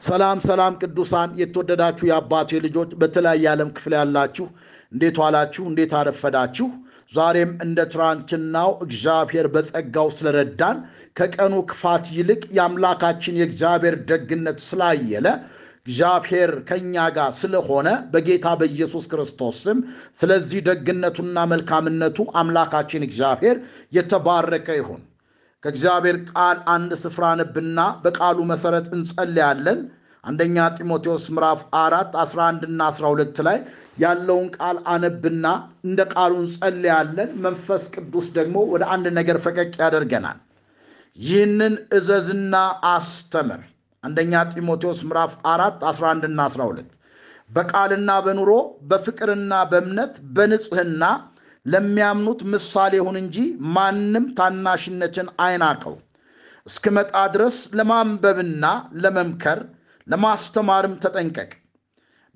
ሰላም ሰላም ቅዱሳን የተወደዳችሁ የአባቴ ልጆች በተለያየ ዓለም ክፍል ያላችሁ እንዴት ዋላችሁ? እንዴት አረፈዳችሁ? ዛሬም እንደ ትናንትናው እግዚአብሔር በጸጋው ስለረዳን ከቀኑ ክፋት ይልቅ የአምላካችን የእግዚአብሔር ደግነት ስላየለ እግዚአብሔር ከእኛ ጋር ስለሆነ በጌታ በኢየሱስ ክርስቶስ ስም ስለዚህ ደግነቱና መልካምነቱ አምላካችን እግዚአብሔር የተባረከ ይሁን። ከእግዚአብሔር ቃል አንድ ስፍራ ነብና በቃሉ መሰረት እንጸልያለን። አንደኛ ጢሞቴዎስ ምዕራፍ አራት 11 እና 12 ላይ ያለውን ቃል አነብና እንደ ቃሉ እንጸልያለን። መንፈስ ቅዱስ ደግሞ ወደ አንድ ነገር ፈቀቅ ያደርገናል። ይህንን እዘዝና አስተምር። አንደኛ ጢሞቴዎስ ምዕራፍ አራት 11 እና 12 በቃልና በኑሮ በፍቅርና በእምነት በንጽህና ለሚያምኑት ምሳሌ ይሁን እንጂ ማንም ታናሽነትን አይናቀው። እስክመጣ ድረስ ለማንበብና ለመምከር ለማስተማርም ተጠንቀቅ።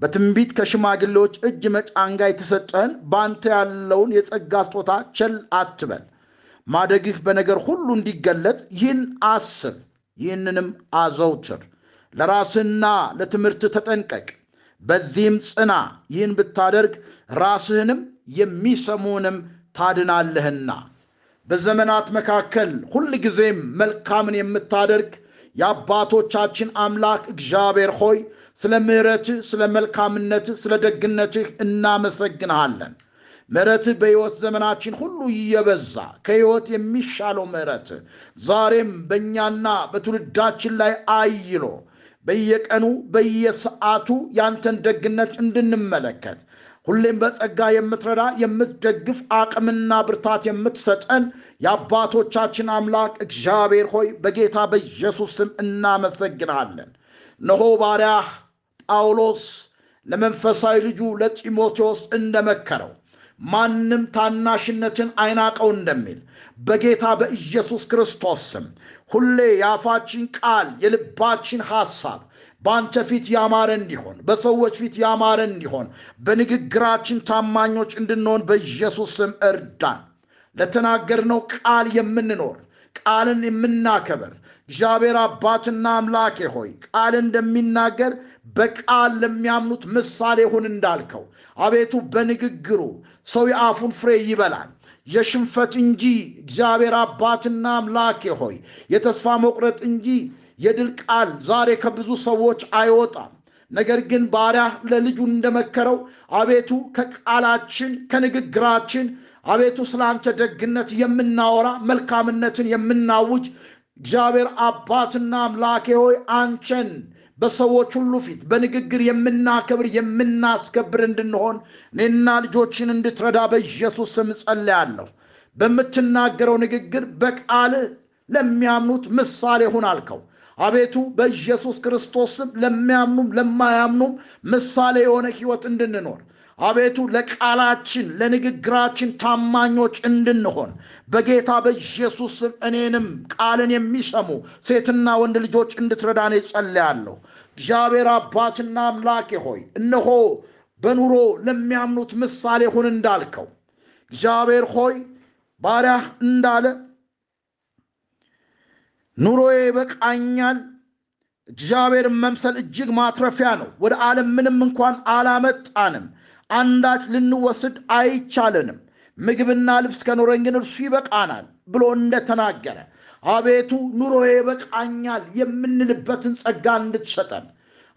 በትንቢት ከሽማግሌዎች እጅ መጫን ጋር የተሰጠህን በአንተ ያለውን የጸጋ ስጦታ ቸል አትበል። ማደግህ በነገር ሁሉ እንዲገለጥ ይህን አስብ፣ ይህንንም አዘውትር። ለራስህና ለትምህርት ተጠንቀቅ፣ በዚህም ጽና። ይህን ብታደርግ ራስህንም የሚሰሙንም ታድናለህና። በዘመናት መካከል ሁል ጊዜም መልካምን የምታደርግ የአባቶቻችን አምላክ እግዚአብሔር ሆይ ስለ ምሕረትህ፣ ስለ መልካምነትህ፣ ስለ ደግነትህ እናመሰግንሃለን። ምሕረትህ በሕይወት ዘመናችን ሁሉ እየበዛ ከሕይወት የሚሻለው ምሕረትህ ዛሬም በእኛና በትውልዳችን ላይ አይሎ በየቀኑ በየሰዓቱ ያንተን ደግነት እንድንመለከት ሁሌም በጸጋ የምትረዳ የምትደግፍ አቅምና ብርታት የምትሰጠን የአባቶቻችን አምላክ እግዚአብሔር ሆይ በጌታ በኢየሱስ ስም እናመሰግናለን። እነሆ ባሪያህ ጳውሎስ ለመንፈሳዊ ልጁ ለጢሞቴዎስ እንደመከረው ማንም ታናሽነትን አይናቀው እንደሚል በጌታ በኢየሱስ ክርስቶስ ስም ሁሌ የአፋችን ቃል የልባችን ሐሳብ በአንተ ፊት ያማረ እንዲሆን በሰዎች ፊት ያማረ እንዲሆን በንግግራችን ታማኞች እንድንሆን በኢየሱስ ስም እርዳን። ለተናገርነው ቃል የምንኖር ቃልን የምናከበር እግዚአብሔር አባትና አምላኬ ሆይ ቃል እንደሚናገር በቃል ለሚያምኑት ምሳሌ ሁን እንዳልከው አቤቱ በንግግሩ ሰው የአፉን ፍሬ ይበላል የሽንፈት እንጂ እግዚአብሔር አባትና አምላኬ ሆይ የተስፋ መቁረጥ እንጂ የድል ቃል ዛሬ ከብዙ ሰዎች አይወጣም። ነገር ግን ባሪያ ለልጁ እንደመከረው አቤቱ ከቃላችን ከንግግራችን አቤቱ ስለ አንተ ደግነት የምናወራ መልካምነትን የምናውጅ እግዚአብሔር አባትና አምላኬ ሆይ አንቸን በሰዎች ሁሉ ፊት በንግግር የምናከብር የምናስከብር እንድንሆን እኔና ልጆችን እንድትረዳ በኢየሱስ ስም ጸልያለሁ። በምትናገረው ንግግር በቃልህ ለሚያምኑት ምሳሌ ሁን አልከው። አቤቱ በኢየሱስ ክርስቶስ ስም ለሚያምኑም ለማያምኑም ምሳሌ የሆነ ሕይወት እንድንኖር። አቤቱ ለቃላችን ለንግግራችን ታማኞች እንድንሆን። በጌታ በኢየሱስ እኔንም ቃልን የሚሰሙ ሴትና ወንድ ልጆች እንድትረዳኔ ጸልያለሁ። እግዚአብሔር አባትና አምላኬ ሆይ እነሆ በኑሮ ለሚያምኑት ምሳሌ ሁን እንዳልከው። እግዚአብሔር ሆይ ባሪያህ እንዳለ ኑሮዬ ይበቃኛል። እግዚአብሔር መምሰል እጅግ ማትረፊያ ነው። ወደ ዓለም ምንም እንኳን አላመጣንም፣ አንዳች ልንወስድ አይቻለንም። ምግብና ልብስ ከኖረን ግን እርሱ ይበቃናል ብሎ እንደተናገረ አቤቱ ኑሮዬ ይበቃኛል የምንልበትን ጸጋ እንድትሰጠን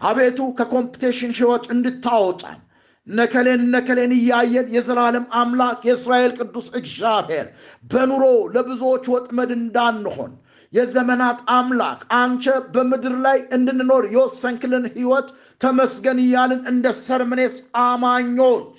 አቤቱ ከኮምፒቴሽን ሕይወት እንድታወጣን ነከሌን ነከሌን እያየን የዘላለም አምላክ የእስራኤል ቅዱስ እግዚአብሔር በኑሮ ለብዙዎች ወጥመድ እንዳንሆን የዘመናት አምላክ አንቸ በምድር ላይ እንድንኖር የወሰንክልን ሕይወት ተመስገን እያልን እንደ ሰርምኔስ አማኞች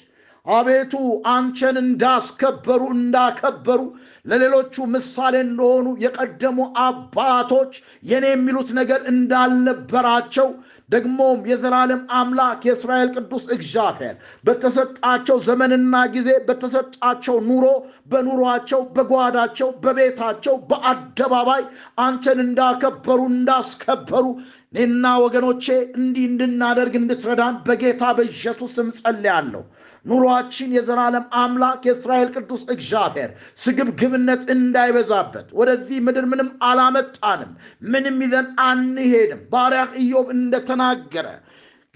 አቤቱ አንቸን እንዳስከበሩ እንዳከበሩ ለሌሎቹ ምሳሌ እንደሆኑ የቀደሙ አባቶች የኔ የሚሉት ነገር እንዳልነበራቸው ደግሞም የዘላለም አምላክ የእስራኤል ቅዱስ እግዚአብሔር በተሰጣቸው ዘመንና ጊዜ በተሰጣቸው ኑሮ በኑሯቸው በጓዳቸው በቤታቸው በአደባባይ አንተን እንዳከበሩ እንዳስከበሩ እኔና ወገኖቼ እንዲህ እንድናደርግ እንድትረዳን በጌታ በኢየሱስ ስም ጸልያለሁ። ኑሯችን የዘላለም አምላክ የእስራኤል ቅዱስ እግዚአብሔር ስግብግብነት እንዳይበዛበት ወደዚህ ምድር ምንም አላመጣንም፣ ምንም ይዘን አንሄድም። ባሪያህ ኢዮብ እንደተናገረ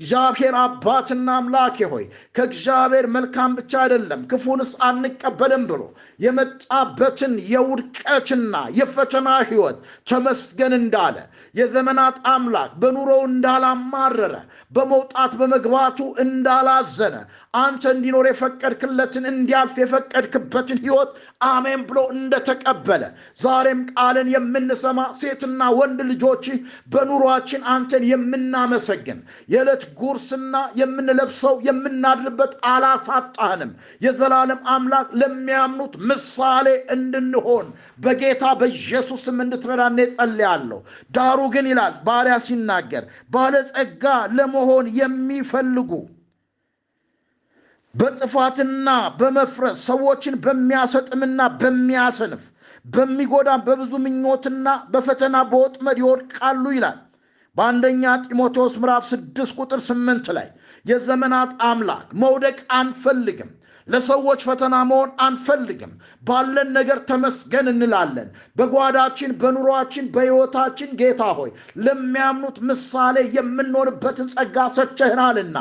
እግዚአብሔር አባትና አምላኬ ሆይ ከእግዚአብሔር መልካም ብቻ አይደለም ክፉንስ አንቀበልም ብሎ የመጣበትን የውድቀትና የፈተና ሕይወት ተመስገን እንዳለ የዘመናት አምላክ በኑሮው እንዳላማረረ በመውጣት በመግባቱ እንዳላዘነ አንተ እንዲኖር የፈቀድክለትን እንዲያልፍ የፈቀድክበትን ሕይወት አሜን ብሎ እንደተቀበለ ዛሬም ቃልን የምንሰማ ሴትና ወንድ ልጆችህ በኑሯችን አንተን የምናመሰግን የዕለት ጉርስና የምንለብሰው የምናድርበት አላሳጣህንም። የዘላለም አምላክ ለሚያምኑት ምሳሌ እንድንሆን በጌታ በኢየሱስም እንድትረዳን ጸልያለሁ። ዳሩ ግን ይላል ባሪያ ሲናገር ባለጸጋ ለመሆን የሚፈልጉ በጥፋትና በመፍረስ ሰዎችን በሚያሰጥምና በሚያሰንፍ በሚጎዳ በብዙ ምኞትና በፈተና በወጥመድ ይወድቃሉ ይላል። በአንደኛ ጢሞቴዎስ ምዕራፍ ስድስት ቁጥር ስምንት ላይ የዘመናት አምላክ መውደቅ አንፈልግም። ለሰዎች ፈተና መሆን አንፈልግም። ባለን ነገር ተመስገን እንላለን። በጓዳችን፣ በኑሯችን፣ በሕይወታችን ጌታ ሆይ ለሚያምኑት ምሳሌ የምንሆንበትን ጸጋ ሰጥተህናልና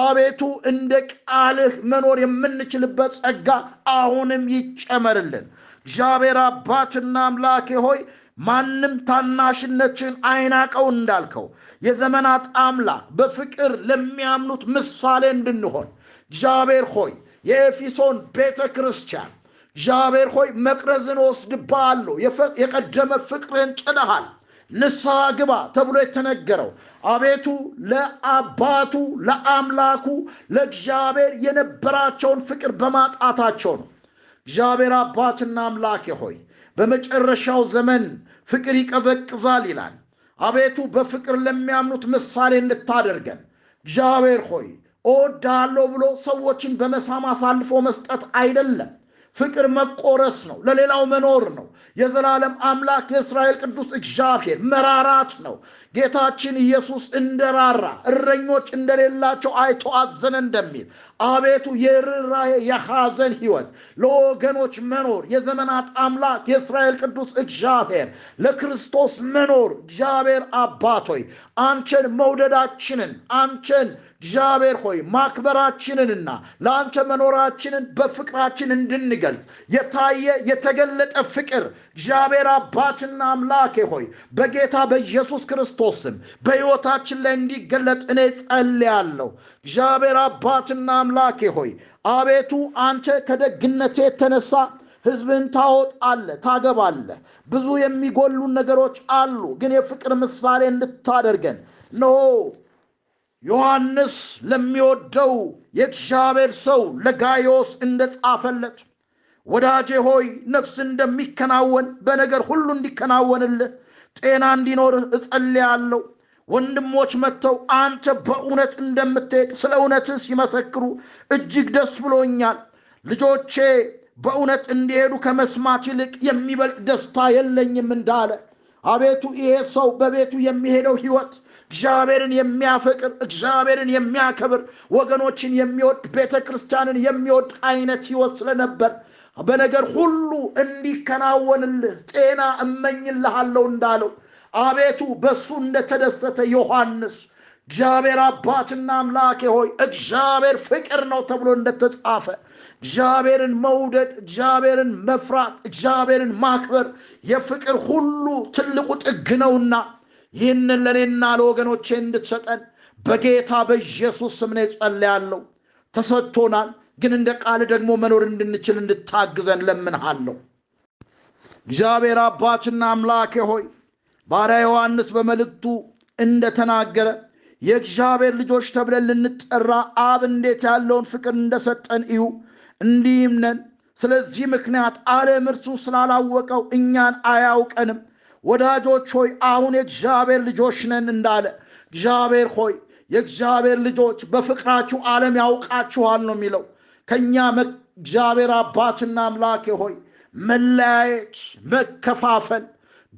አቤቱ እንደ ቃልህ መኖር የምንችልበት ጸጋ አሁንም ይጨመርልን። እግዚአብሔር አባትና አምላኬ ሆይ ማንም ታናሽነችን አይናቀው እንዳልከው የዘመናት አምላክ በፍቅር ለሚያምኑት ምሳሌ እንድንሆን እግዚአብሔር ሆይ የኤፌሶን ቤተ ክርስቲያን እግዚአብሔር ሆይ መቅረዝን ወስድብሃለሁ፣ የቀደመ ፍቅርህን ጭነሃል፣ ንስሐ ግባ ተብሎ የተነገረው አቤቱ ለአባቱ ለአምላኩ ለእግዚአብሔር የነበራቸውን ፍቅር በማጣታቸው ነው። እግዚአብሔር አባትና አምላኬ ሆይ በመጨረሻው ዘመን ፍቅር ይቀዘቅዛል ይላል። አቤቱ በፍቅር ለሚያምኑት ምሳሌ እንድታደርገን እግዚአብሔር ሆይ እወድሃለሁ ብሎ ሰዎችን በመሳም አሳልፎ መስጠት አይደለም። ፍቅር መቆረስ ነው፣ ለሌላው መኖር ነው። የዘላለም አምላክ የእስራኤል ቅዱስ እግዚአብሔር መራራት ነው። ጌታችን ኢየሱስ እንደራራ እረኞች እንደሌላቸው አይቶ አዘነ እንደሚል አቤቱ የርኅራኄ የሐዘን ሕይወት ለወገኖች መኖር የዘመናት አምላክ የእስራኤል ቅዱስ እግዚአብሔር ለክርስቶስ መኖር እግዚአብሔር አባት ሆይ አንቸን መውደዳችንን አንቸን እግዚአብሔር ሆይ ማክበራችንንና ለአንተ መኖራችንን በፍቅራችን እንድንገልጽ የታየ የተገለጠ ፍቅር እግዚአብሔር አባትና አምላኬ ሆይ በጌታ በኢየሱስ ክርስቶስ ስም በሕይወታችን ላይ እንዲገለጥ እኔ ጸልያለሁ። እግዚአብሔር አባትና አምላኬ ሆይ አቤቱ አንተ ከደግነቴ የተነሳ ሕዝብን ታወጣለህ፣ ታገባለህ። ብዙ የሚጎሉን ነገሮች አሉ፣ ግን የፍቅር ምሳሌ እንድታደርገን ነው ዮሐንስ ለሚወደው የእግዚአብሔር ሰው ለጋዮስ እንደጻፈለት ወዳጄ ሆይ ነፍስ እንደሚከናወን በነገር ሁሉ እንዲከናወንልህ ጤና እንዲኖርህ እጸልያለሁ። ወንድሞች መጥተው አንተ በእውነት እንደምትሄድ ስለ እውነትህ ሲመሰክሩ እጅግ ደስ ብሎኛል። ልጆቼ በእውነት እንዲሄዱ ከመስማት ይልቅ የሚበልጥ ደስታ የለኝም እንዳለ አቤቱ ይሄ ሰው በቤቱ የሚሄደው ህይወት እግዚአብሔርን የሚያፈቅር እግዚአብሔርን የሚያከብር ወገኖችን የሚወድ ቤተ ክርስቲያንን የሚወድ አይነት ህይወት ስለነበር በነገር ሁሉ እንዲከናወንልህ ጤና እመኝልሃለሁ እንዳለው አቤቱ በእሱ እንደተደሰተ ዮሐንስ እግዚአብሔር አባትና አምላኬ ሆይ እግዚአብሔር ፍቅር ነው ተብሎ እንደተጻፈ እግዚአብሔርን መውደድ፣ እግዚአብሔርን መፍራት፣ እግዚአብሔርን ማክበር የፍቅር ሁሉ ትልቁ ጥግ ነውና ይህንን ለእኔና ለወገኖቼ እንድትሰጠን በጌታ በኢየሱስ ስም እኔ ጸልያለሁ። ተሰጥቶናል፣ ግን እንደ ቃል ደግሞ መኖር እንድንችል እንድታግዘን ለምንሃለሁ። እግዚአብሔር አባትና አምላኬ ሆይ ባሪያ ዮሐንስ በመልእክቱ እንደተናገረ የእግዚአብሔር ልጆች ተብለን ልንጠራ አብ እንዴት ያለውን ፍቅር እንደሰጠን እዩ፣ እንዲህም ነን። ስለዚህ ምክንያት ዓለም እርሱ ስላላወቀው እኛን አያውቀንም። ወዳጆች ሆይ አሁን የእግዚአብሔር ልጆች ነን እንዳለ እግዚአብሔር ሆይ የእግዚአብሔር ልጆች በፍቅራችሁ ዓለም ያውቃችኋል ነው የሚለው። ከእኛ እግዚአብሔር አባትና አምላኬ ሆይ መለያየት፣ መከፋፈል፣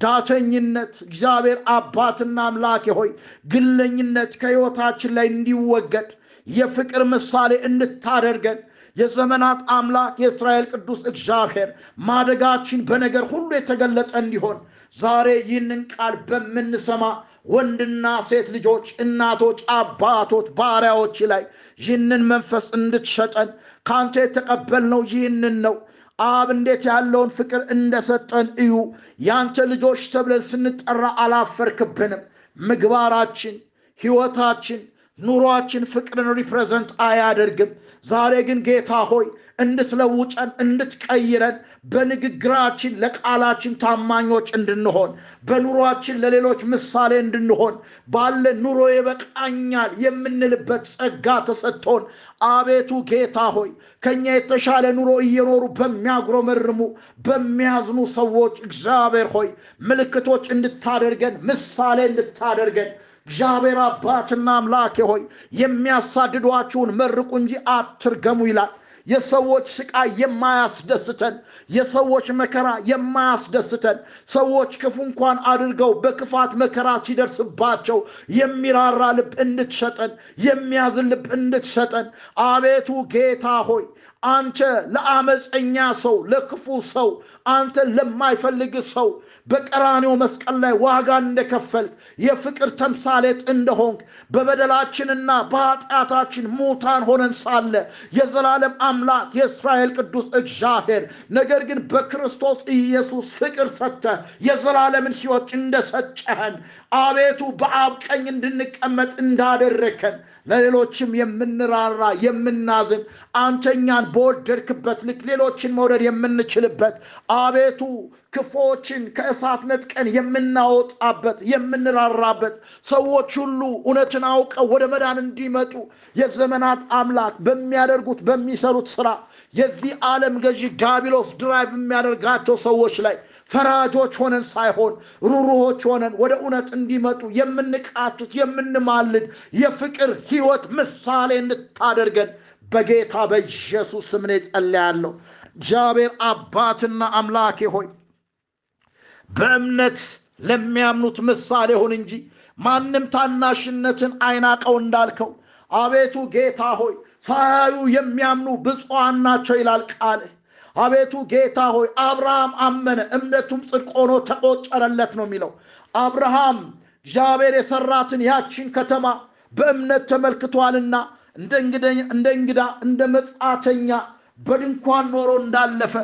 ዳተኝነት እግዚአብሔር አባትና አምላኬ ሆይ ግለኝነት ከሕይወታችን ላይ እንዲወገድ የፍቅር ምሳሌ እንድታደርገን የዘመናት አምላክ የእስራኤል ቅዱስ እግዚአብሔር ማደጋችን በነገር ሁሉ የተገለጠ እንዲሆን ዛሬ ይህንን ቃል በምንሰማ ወንድና ሴት ልጆች፣ እናቶች፣ አባቶች፣ ባሪያዎች ላይ ይህንን መንፈስ እንድትሰጠን ከአንተ የተቀበልነው ይህንን ነው። አብ እንዴት ያለውን ፍቅር እንደሰጠን እዩ። ያንተ ልጆች ተብለን ስንጠራ አላፈርክብንም። ምግባራችን፣ ሕይወታችን፣ ኑሯችን ፍቅርን ሪፕሬዘንት አያደርግም። ዛሬ ግን ጌታ ሆይ እንድትለውጠን እንድትቀይረን በንግግራችን ለቃላችን ታማኞች እንድንሆን በኑሯችን ለሌሎች ምሳሌ እንድንሆን ባለ ኑሮ ይበቃኛል የምንልበት ጸጋ ተሰጥቶን አቤቱ ጌታ ሆይ ከኛ የተሻለ ኑሮ እየኖሩ በሚያጉረመርሙ በሚያዝኑ ሰዎች እግዚአብሔር ሆይ ምልክቶች እንድታደርገን ምሳሌ እንድታደርገን እግዚአብሔር አባትና አምላኬ ሆይ የሚያሳድዷችሁን መርቁ እንጂ አትርገሙ ይላል። የሰዎች ስቃይ የማያስደስተን፣ የሰዎች መከራ የማያስደስተን፣ ሰዎች ክፉ እንኳን አድርገው በክፋት መከራ ሲደርስባቸው የሚራራ ልብ እንድትሰጠን፣ የሚያዝን ልብ እንድትሰጠን አቤቱ ጌታ ሆይ አንተ ለአመፀኛ ሰው ለክፉ ሰው አንተ ለማይፈልግ ሰው በቀራኔው መስቀል ላይ ዋጋን እንደከፈልክ የፍቅር ተምሳሌት እንደሆንክ በበደላችንና በኃጢአታችን ሙታን ሆነን ሳለ የዘላለም አምላክ የእስራኤል ቅዱስ እግዚአብሔር ነገር ግን በክርስቶስ ኢየሱስ ፍቅር ሰጥተ የዘላለምን ሕይወት እንደሰጨህን አቤቱ በአብ ቀኝ እንድንቀመጥ እንዳደረከን ለሌሎችም የምንራራ የምናዝን አንተ እኛን በወደድክበት ልክ ሌሎችን መውደድ የምንችልበት አቤቱ ክፎችን ከእሳት ነጥቀን የምናወጣበት የምንራራበት ሰዎች ሁሉ እውነትን አውቀው ወደ መዳን እንዲመጡ የዘመናት አምላክ በሚያደርጉት በሚሰሩት ስራ የዚህ ዓለም ገዢ ዳቢሎስ drive የሚያደርጋቸው ሰዎች ላይ ፈራጆች ሆነን ሳይሆን ሩህሩሆች ሆነን ወደ እውነት እንዲመጡ የምንቃትት የምንማልድ የፍቅር ህይወት ምሳሌ እንድታደርገን በጌታ በኢየሱስ ስም እኔ ጸልያለሁ። እግዚአብሔር አባትና አምላኬ ሆይ በእምነት ለሚያምኑት ምሳሌ ሁን እንጂ ማንም ታናሽነትን አይናቀው እንዳልከው አቤቱ ጌታ ሆይ ሳያዩ የሚያምኑ ብፁዓን ናቸው ይላል ቃልህ። አቤቱ ጌታ ሆይ አብርሃም አመነ እምነቱም ጽድቅ ሆኖ ተቆጠረለት ነው የሚለው። አብርሃም እግዚአብሔር የሰራትን ያችን ከተማ በእምነት ተመልክቷልና እንደ እንግዳ እንደ መጻተኛ በድንኳን ኖሮ እንዳለፈ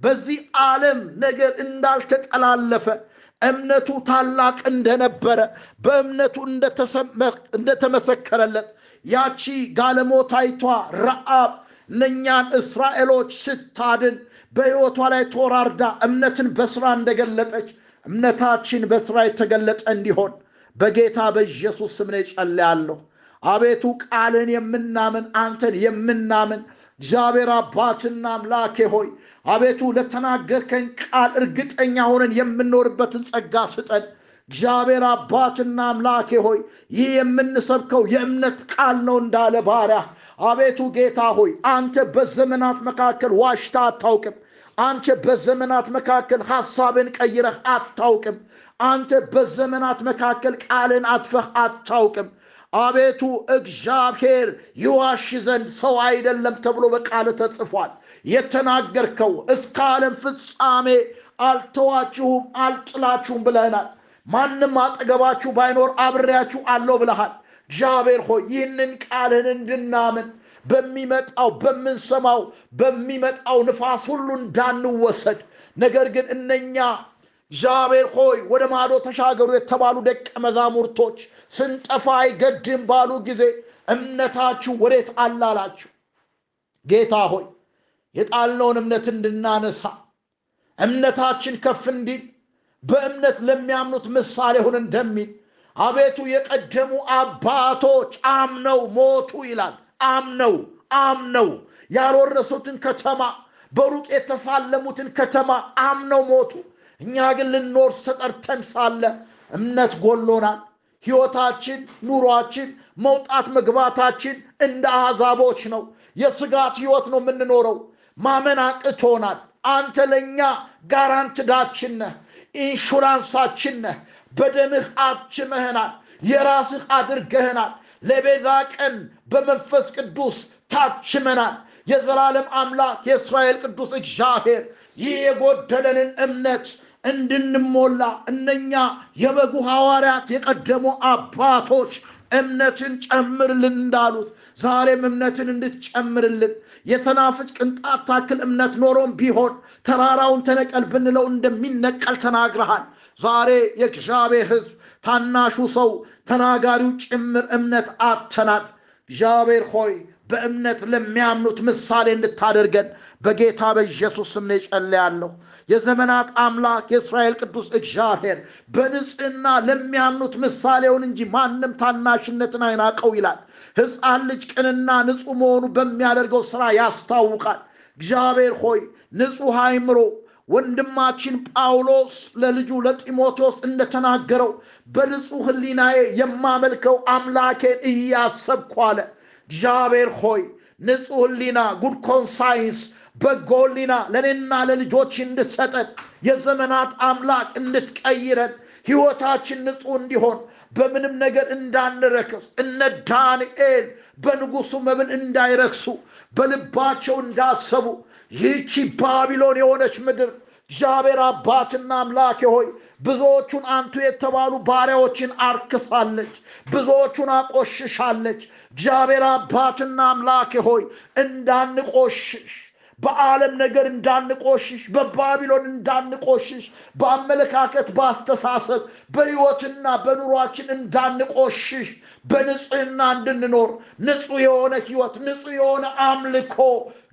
በዚህ ዓለም ነገር እንዳልተጠላለፈ እምነቱ ታላቅ እንደነበረ በእምነቱ እንደተመሰከረለት ያቺ ጋለሞታይቷ ረአብ እነኛን እስራኤሎች ስታድን በሕይወቷ ላይ ተወራርዳ እምነትን በስራ እንደገለጠች እምነታችን በስራ የተገለጠ እንዲሆን በጌታ በኢየሱስ ስም ነው አቤቱ ቃልን የምናምን አንተን የምናምን እግዚአብሔር አባትና አምላኬ ሆይ አቤቱ ለተናገርከን ቃል እርግጠኛ ሆነን የምንኖርበትን ጸጋ ስጠን። እግዚአብሔር አባትና አምላኬ ሆይ ይህ የምንሰብከው የእምነት ቃል ነው እንዳለ ባሪያ አቤቱ ጌታ ሆይ አንተ በዘመናት መካከል ዋሽታ አታውቅም። አንተ በዘመናት መካከል ሐሳብን ቀይረህ አታውቅም። አንተ በዘመናት መካከል ቃልን አጥፈህ አታውቅም። አቤቱ እግዚአብሔር ይዋሽ ዘንድ ሰው አይደለም ተብሎ በቃል ተጽፏል። የተናገርከው እስከ ዓለም ፍጻሜ አልተዋችሁም፣ አልጥላችሁም ብለህናል። ማንም አጠገባችሁ ባይኖር አብሬያችሁ አለው ብለሃል። እግዚአብሔር ሆይ ይህንን ቃልን እንድናምን በሚመጣው በምንሰማው በሚመጣው ንፋስ ሁሉ እንዳንወሰድ ነገር ግን እነኛ እግዚአብሔር ሆይ ወደ ማዶ ተሻገሩ የተባሉ ደቀ መዛሙርቶች ስንጠፋ አይገድም ባሉ ጊዜ እምነታችሁ ወዴት አላላችሁ? ጌታ ሆይ የጣልነውን እምነት እንድናነሳ እምነታችን ከፍ እንዲል በእምነት ለሚያምኑት ምሳሌ ሁን እንደሚል አቤቱ የቀደሙ አባቶች አምነው ሞቱ ይላል። አምነው አምነው ያልወረሱትን ከተማ በሩቅ የተሳለሙትን ከተማ አምነው ሞቱ። እኛ ግን ልንኖር ተጠርተን ሳለ እምነት ጎሎናል። ሕይወታችን፣ ኑሯችን፣ መውጣት መግባታችን እንደ አሕዛቦች ነው። የስጋት ሕይወት ነው የምንኖረው። ማመን አቅቶናል። አንተ ለእኛ ጋራንትዳችን ነህ። ኢንሹራንሳችን ነህ። በደምህ አትመህናል፣ የራስህ አድርገህናል። ለቤዛ ቀን በመንፈስ ቅዱስ ታችመናል። የዘላለም አምላክ የእስራኤል ቅዱስ እግዚአብሔር ይህ የጎደለንን እምነት እንድንሞላ እነኛ የበጉ ሐዋርያት የቀደሙ አባቶች እምነትን ጨምርልን እንዳሉት ዛሬም እምነትን እንድትጨምርልን የሰናፍጭ ቅንጣት ታክል እምነት ኖሮም ቢሆን ተራራውን ተነቀል ብንለው እንደሚነቀል ተናግረሃል። ዛሬ የእግዚአብሔር ሕዝብ ታናሹ ሰው ተናጋሪው ጭምር እምነት አጥተናል። እግዚአብሔር ሆይ በእምነት ለሚያምኑት ምሳሌ እንድታደርገን በጌታ በኢየሱስ ስም ነው የጸለያለሁ። የዘመናት አምላክ የእስራኤል ቅዱስ እግዚአብሔር በንጽህና ለሚያምኑት ምሳሌውን እንጂ ማንም ታናሽነትን አይናቀው ይላል። ሕፃን ልጅ ቅንና ንጹሕ መሆኑ በሚያደርገው ሥራ ያስታውቃል። እግዚአብሔር ሆይ ንጹሕ አእምሮ ወንድማችን ጳውሎስ ለልጁ ለጢሞቴዎስ እንደተናገረው በንጹሕ ሕሊናዬ የማመልከው አምላኬን እያሰብኩ አለ። እግዚአብሔር ሆይ ንጹሕ ሕሊና good conscience በጎ ሕሊና ለእኔና ለልጆች እንድትሰጠን የዘመናት አምላክ እንድትቀይረን ሕይወታችን ንጹሕ እንዲሆን በምንም ነገር እንዳንረክስ እነ ዳንኤል በንጉሡ መብል እንዳይረክሱ በልባቸው እንዳሰቡ ይህቺ ባቢሎን የሆነች ምድር እግዚአብሔር አባትና አምላኬ ሆይ ብዙዎቹን አንቱ የተባሉ ባሪያዎችን አርክሳለች፣ ብዙዎቹን አቆሽሻለች። እግዚአብሔር አባትና አምላኬ ሆይ እንዳንቆሽሽ በዓለም ነገር እንዳንቆሽሽ፣ በባቢሎን እንዳንቆሽሽ፣ በአመለካከት በአስተሳሰብ በሕይወትና በኑሯችን እንዳንቆሽሽ፣ በንጽህና እንድንኖር ንጹሕ የሆነ ሕይወት ንጹሕ የሆነ አምልኮ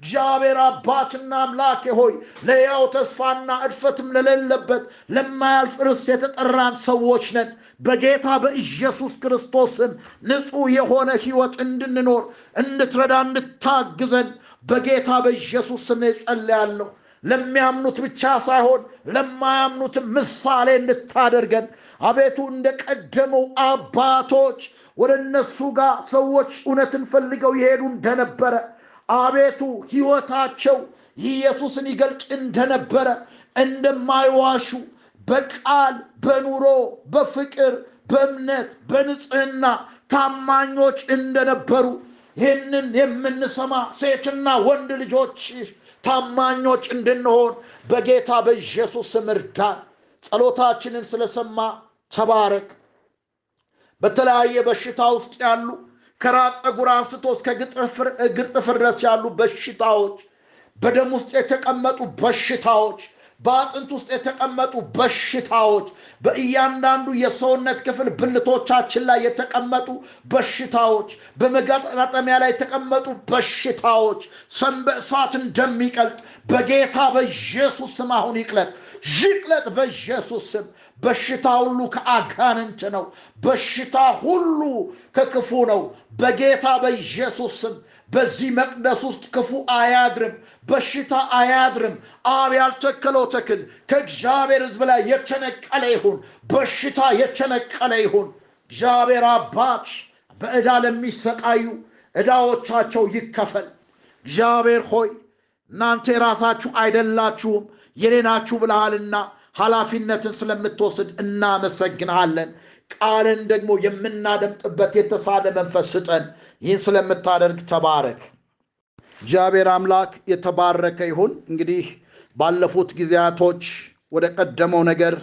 እግዚአብሔር አባትና አምላኬ ሆይ ለሕያው ተስፋና እድፈትም ለሌለበት ለማያልፍ ርስ የተጠራን ሰዎች ነን። በጌታ በኢየሱስ ክርስቶስም ንጹሕ የሆነ ሕይወት እንድንኖር እንድትረዳ እንድታግዘን በጌታ በኢየሱስ ስም ጸልያለሁ። ለሚያምኑት ብቻ ሳይሆን ለማያምኑትም ምሳሌ እንድታደርገን አቤቱ እንደ ቀደመው አባቶች ወደ እነሱ ጋር ሰዎች እውነትን ፈልገው ይሄዱ እንደነበረ አቤቱ ሕይወታቸው ኢየሱስን ይገልጭ እንደነበረ እንደማይዋሹ በቃል በኑሮ በፍቅር በእምነት በንጽህና ታማኞች እንደነበሩ ይህንን የምንሰማ ሴትና ወንድ ልጆች ታማኞች እንድንሆን በጌታ በኢየሱስ ስም እርዳን። ጸሎታችንን ስለሰማ ተባረክ። በተለያየ በሽታ ውስጥ ያሉ ከራስ ፀጉር አንስቶ እስከ እግር ጥፍር ድረስ ያሉ በሽታዎች፣ በደም ውስጥ የተቀመጡ በሽታዎች በአጥንት ውስጥ የተቀመጡ በሽታዎች በእያንዳንዱ የሰውነት ክፍል ብልቶቻችን ላይ የተቀመጡ በሽታዎች በመገጣጠሚያ ላይ የተቀመጡ በሽታዎች ሰም እንደሚቀልጥ በጌታ በኢየሱስ ስም አሁን ይቅለጥ። ይቅለጥ በኢየሱስ ስም በሽታ ሁሉ ከአጋንንት ነው በሽታ ሁሉ ከክፉ ነው በጌታ በኢየሱስ ስም በዚህ መቅደስ ውስጥ ክፉ አያድርም፣ በሽታ አያድርም። አብ ያልተከለው ተክል ከእግዚአብሔር ሕዝብ ላይ የተነቀለ ይሁን፣ በሽታ የተነቀለ ይሁን። እግዚአብሔር አባት በዕዳ ለሚሰቃዩ ዕዳዎቻቸው ይከፈል። እግዚአብሔር ሆይ እናንተ የራሳችሁ አይደላችሁም የኔ ናችሁ ብለሃልና ኃላፊነትን ስለምትወስድ እናመሰግንሃለን። ቃልን ደግሞ የምናደምጥበት የተሳለ መንፈስ ስጠን። ይህን ስለምታደርግ ተባረክ። እግዚአብሔር አምላክ የተባረከ ይሁን። እንግዲህ ባለፉት ጊዜያቶች ወደ ቀደመው ነገር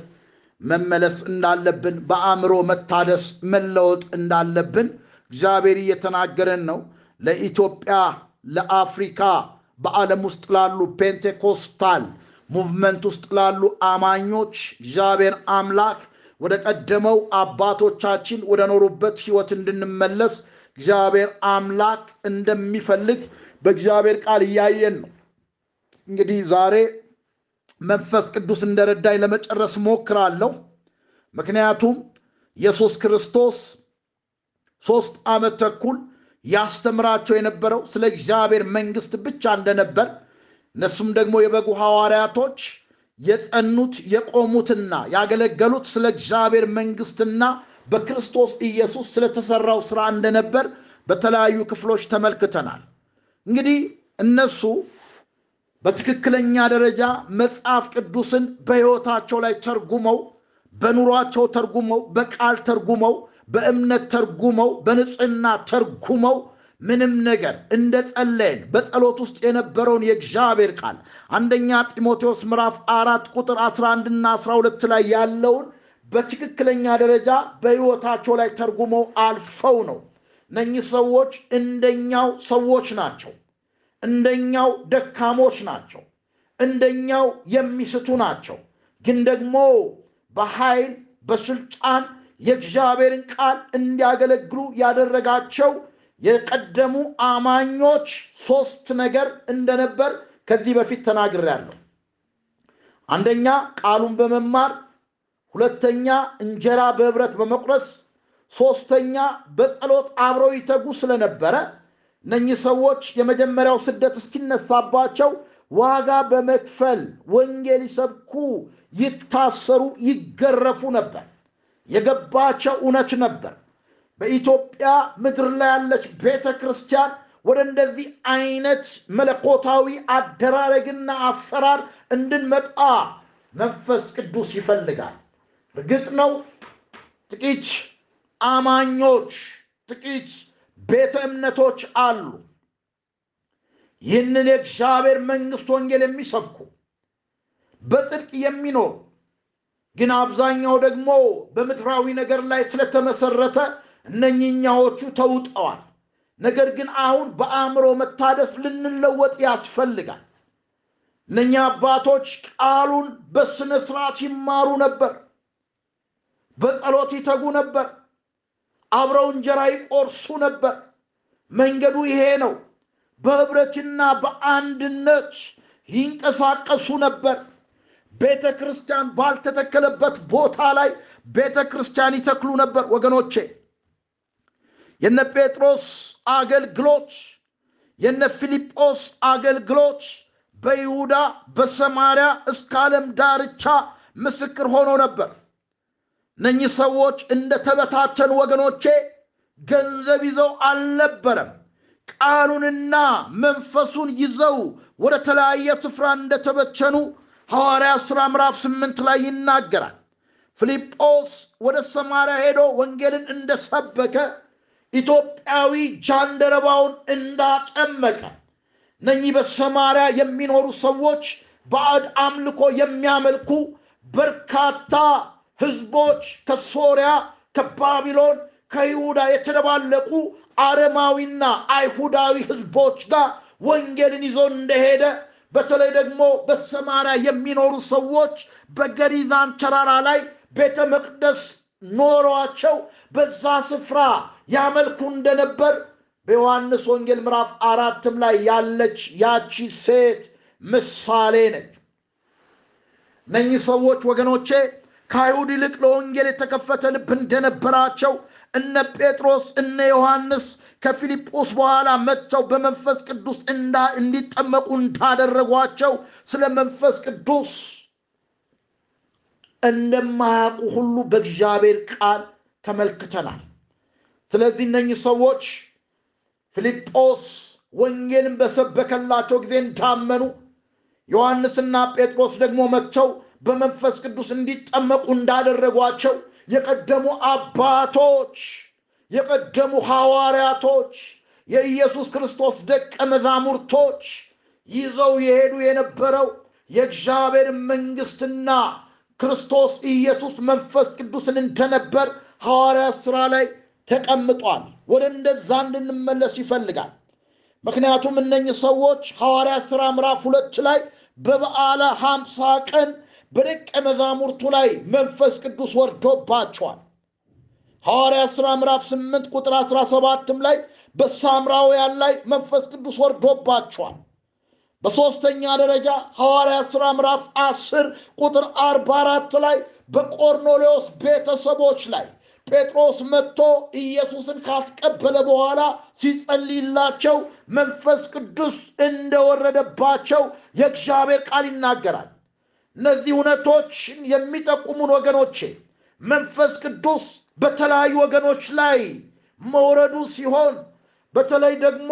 መመለስ እንዳለብን፣ በአእምሮ መታደስ መለወጥ እንዳለብን እግዚአብሔር እየተናገረን ነው። ለኢትዮጵያ፣ ለአፍሪካ፣ በዓለም ውስጥ ላሉ Pentecostal movement ውስጥ ላሉ አማኞች እግዚአብሔር አምላክ ወደ ቀደመው አባቶቻችን ወደ ኖሩበት ሕይወት እንድንመለስ እግዚአብሔር አምላክ እንደሚፈልግ በእግዚአብሔር ቃል እያየን ነው። እንግዲህ ዛሬ መንፈስ ቅዱስ እንደረዳኝ ለመጨረስ ሞክራለሁ። ምክንያቱም ኢየሱስ ክርስቶስ ሦስት ዓመት ተኩል ያስተምራቸው የነበረው ስለ እግዚአብሔር መንግሥት ብቻ እንደነበር እነሱም ደግሞ የበጉ ሐዋርያቶች የጸኑት የቆሙትና ያገለገሉት ስለ እግዚአብሔር መንግሥትና በክርስቶስ ኢየሱስ ስለተሰራው ሥራ እንደነበር በተለያዩ ክፍሎች ተመልክተናል። እንግዲህ እነሱ በትክክለኛ ደረጃ መጽሐፍ ቅዱስን በሕይወታቸው ላይ ተርጉመው በኑሯቸው ተርጉመው በቃል ተርጉመው በእምነት ተርጉመው በንጽህና ተርጉመው ምንም ነገር እንደ ጸለይን በጸሎት ውስጥ የነበረውን የእግዚአብሔር ቃል አንደኛ ጢሞቴዎስ ምዕራፍ አራት ቁጥር 11 እና 12 ላይ ያለውን በትክክለኛ ደረጃ በሕይወታቸው ላይ ተርጉመው አልፈው ነው። እነኚህ ሰዎች እንደኛው ሰዎች ናቸው። እንደኛው ደካሞች ናቸው። እንደኛው የሚስቱ ናቸው። ግን ደግሞ በኃይል በስልጣን የእግዚአብሔርን ቃል እንዲያገለግሉ ያደረጋቸው የቀደሙ አማኞች ሶስት ነገር እንደነበር ከዚህ በፊት ተናግሬያለሁ። አንደኛ ቃሉን በመማር ሁለተኛ እንጀራ በህብረት በመቁረስ ሶስተኛ በጸሎት አብረው ይተጉ ስለነበረ እነኚህ ሰዎች የመጀመሪያው ስደት እስኪነሳባቸው ዋጋ በመክፈል ወንጌል ይሰብኩ፣ ይታሰሩ፣ ይገረፉ ነበር። የገባቸው እውነት ነበር። በኢትዮጵያ ምድር ላይ ያለች ቤተ ክርስቲያን ወደ እንደዚህ አይነት መለኮታዊ አደራረግና አሰራር እንድንመጣ መንፈስ ቅዱስ ይፈልጋል። እርግጥ ነው ጥቂት አማኞች፣ ጥቂት ቤተ እምነቶች አሉ ይህንን የእግዚአብሔር መንግሥት ወንጌል የሚሰብኩ በጽድቅ የሚኖሩ ግን አብዛኛው ደግሞ በምድራዊ ነገር ላይ ስለተመሰረተ እነኝኛዎቹ ተውጠዋል። ነገር ግን አሁን በአእምሮ መታደስ ልንለወጥ ያስፈልጋል። እነኛ አባቶች ቃሉን በስነ ስርዓት ይማሩ ነበር፣ በጸሎት ይተጉ ነበር፣ አብረው እንጀራ ይቆርሱ ነበር። መንገዱ ይሄ ነው። በህብረትና በአንድነት ይንቀሳቀሱ ነበር። ቤተ ክርስቲያን ባልተተከለበት ቦታ ላይ ቤተ ክርስቲያን ይተክሉ ነበር። ወገኖቼ የነ ጴጥሮስ አገልግሎት የነ ፊልጶስ አገልግሎት በይሁዳ በሰማርያ እስከ ዓለም ዳርቻ ምስክር ሆኖ ነበር። እነኚህ ሰዎች እንደተበታተኑ ወገኖቼ ገንዘብ ይዘው አልነበረም። ቃሉንና መንፈሱን ይዘው ወደ ተለያየ ስፍራ እንደተበቸኑ ሐዋርያ ሥራ ምዕራፍ ስምንት ላይ ይናገራል። ፊልጶስ ወደ ሰማርያ ሄዶ ወንጌልን እንደሰበከ ኢትዮጵያዊ ጃንደረባውን እንዳጠመቀ እነኚህ በሰማርያ የሚኖሩ ሰዎች ባዕድ አምልኮ የሚያመልኩ በርካታ ህዝቦች ከሶርያ፣ ከባቢሎን፣ ከይሁዳ የተደባለቁ አረማዊና አይሁዳዊ ህዝቦች ጋር ወንጌልን ይዞ እንደሄደ በተለይ ደግሞ በሰማርያ የሚኖሩ ሰዎች በገሪዛን ተራራ ላይ ቤተ መቅደስ ኖሯቸው በዛ ስፍራ ያመልኩ እንደነበር በዮሐንስ ወንጌል ምዕራፍ አራትም ላይ ያለች ያቺ ሴት ምሳሌ ነች። እነኚህ ሰዎች ወገኖቼ ከአይሁድ ይልቅ ለወንጌል የተከፈተ ልብ እንደነበራቸው እነ ጴጥሮስ እነ ዮሐንስ ከፊልጶስ በኋላ መጥተው በመንፈስ ቅዱስ እንዲጠመቁ እንዳደረጓቸው ስለ መንፈስ ቅዱስ እንደማያውቁ ሁሉ በእግዚአብሔር ቃል ተመልክተናል። ስለዚህ እነኚህ ሰዎች ፊልጶስ ወንጌልን በሰበከላቸው ጊዜ እንዳመኑ ዮሐንስና ጴጥሮስ ደግሞ መጥተው በመንፈስ ቅዱስ እንዲጠመቁ እንዳደረጓቸው የቀደሙ አባቶች የቀደሙ ሐዋርያቶች የኢየሱስ ክርስቶስ ደቀ መዛሙርቶች ይዘው የሄዱ የነበረው የእግዚአብሔር መንግሥትና ክርስቶስ ኢየሱስ መንፈስ ቅዱስን እንደነበር ሐዋርያት ሥራ ላይ ተቀምጧል። ወደ እንደዛ እንድንመለስ ይፈልጋል። ምክንያቱም እነኝህ ሰዎች ሐዋርያት ሥራ ምዕራፍ ሁለት ላይ በበዓለ ሀምሳ ቀን በደቀ መዛሙርቱ ላይ መንፈስ ቅዱስ ወርዶባቸዋል። ሐዋርያት ሥራ ምዕራፍ 8 ቁጥር 17ም ላይ በሳምራውያን ላይ መንፈስ ቅዱስ ወርዶባቸዋል። በሦስተኛ ደረጃ ሐዋርያት ሥራ ምዕራፍ 10 ቁጥር 44 ላይ በቆርኔሌዎስ ቤተሰቦች ላይ ጴጥሮስ መጥቶ ኢየሱስን ካስቀበለ በኋላ ሲጸልይላቸው መንፈስ ቅዱስ እንደወረደባቸው የእግዚአብሔር ቃል ይናገራል። እነዚህ እውነቶች የሚጠቁሙን ወገኖቼ መንፈስ ቅዱስ በተለያዩ ወገኖች ላይ መውረዱ ሲሆን በተለይ ደግሞ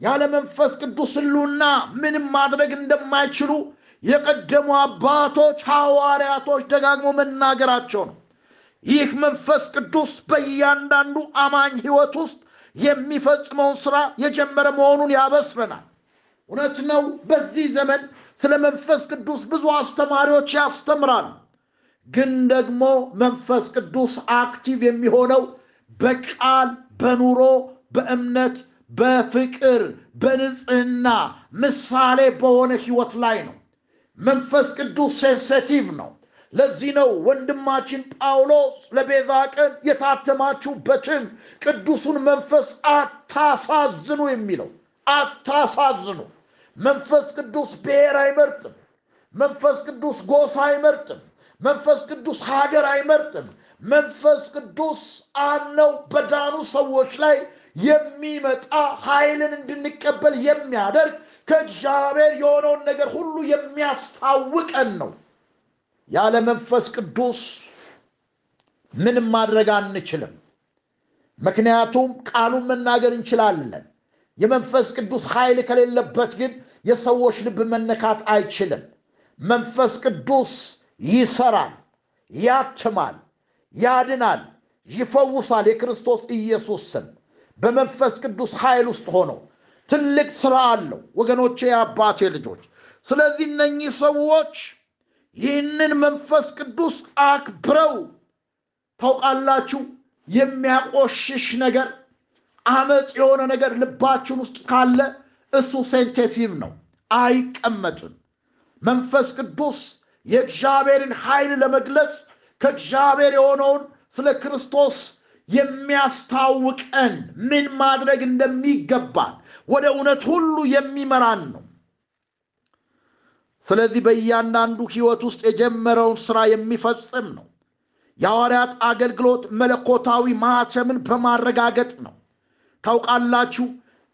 ያለ መንፈስ ቅዱስ ሕልውና ምንም ማድረግ እንደማይችሉ የቀደሙ አባቶች ሐዋርያቶች ደጋግሞ መናገራቸው ነው። ይህ መንፈስ ቅዱስ በእያንዳንዱ አማኝ ሕይወት ውስጥ የሚፈጽመውን ሥራ የጀመረ መሆኑን ያበስረናል። እውነት ነው። በዚህ ዘመን ስለ መንፈስ ቅዱስ ብዙ አስተማሪዎች ያስተምራሉ። ግን ደግሞ መንፈስ ቅዱስ active የሚሆነው በቃል፣ በኑሮ፣ በእምነት፣ በፍቅር፣ በንጽህና ምሳሌ በሆነ ሕይወት ላይ ነው። መንፈስ ቅዱስ sensitive ነው። ለዚህ ነው ወንድማችን ጳውሎስ ለቤዛ ቀን የታተማችሁበትን ቅዱሱን መንፈስ አታሳዝኑ የሚለው። አታሳዝኑ። መንፈስ ቅዱስ ብሔር አይመርጥም። መንፈስ ቅዱስ ጎሳ አይመርጥም። መንፈስ ቅዱስ ሀገር አይመርጥም። መንፈስ ቅዱስ አምነው በዳኑ ሰዎች ላይ የሚመጣ ኃይልን እንድንቀበል የሚያደርግ ከእግዚአብሔር የሆነውን ነገር ሁሉ የሚያስታውቀን ነው። ያለ መንፈስ ቅዱስ ምንም ማድረግ አንችልም። ምክንያቱም ቃሉን መናገር እንችላለን። የመንፈስ ቅዱስ ኃይል ከሌለበት ግን የሰዎች ልብ መነካት አይችልም። መንፈስ ቅዱስ ይሰራል፣ ያትማል፣ ያድናል፣ ይፈውሳል። የክርስቶስ ኢየሱስ ስም በመንፈስ ቅዱስ ኃይል ውስጥ ሆኖ ትልቅ ሥራ አለው። ወገኖቼ፣ የአባቴ ልጆች፣ ስለዚህ እነኚህ ሰዎች ይህንን መንፈስ ቅዱስ አክብረው ታውቃላችሁ። የሚያቆሽሽ ነገር አመፅ የሆነ ነገር ልባችን ውስጥ ካለ እሱ ሴንቴቲቭ ነው፣ አይቀመጥም። መንፈስ ቅዱስ የእግዚአብሔርን ኃይል ለመግለጽ ከእግዚአብሔር የሆነውን ስለ ክርስቶስ የሚያስታውቀን ምን ማድረግ እንደሚገባን ወደ እውነት ሁሉ የሚመራን ነው። ስለዚህ በእያንዳንዱ ሕይወት ውስጥ የጀመረውን ሥራ የሚፈጽም ነው። የሐዋርያት አገልግሎት መለኮታዊ ማኅተምን በማረጋገጥ ነው። ታውቃላችሁ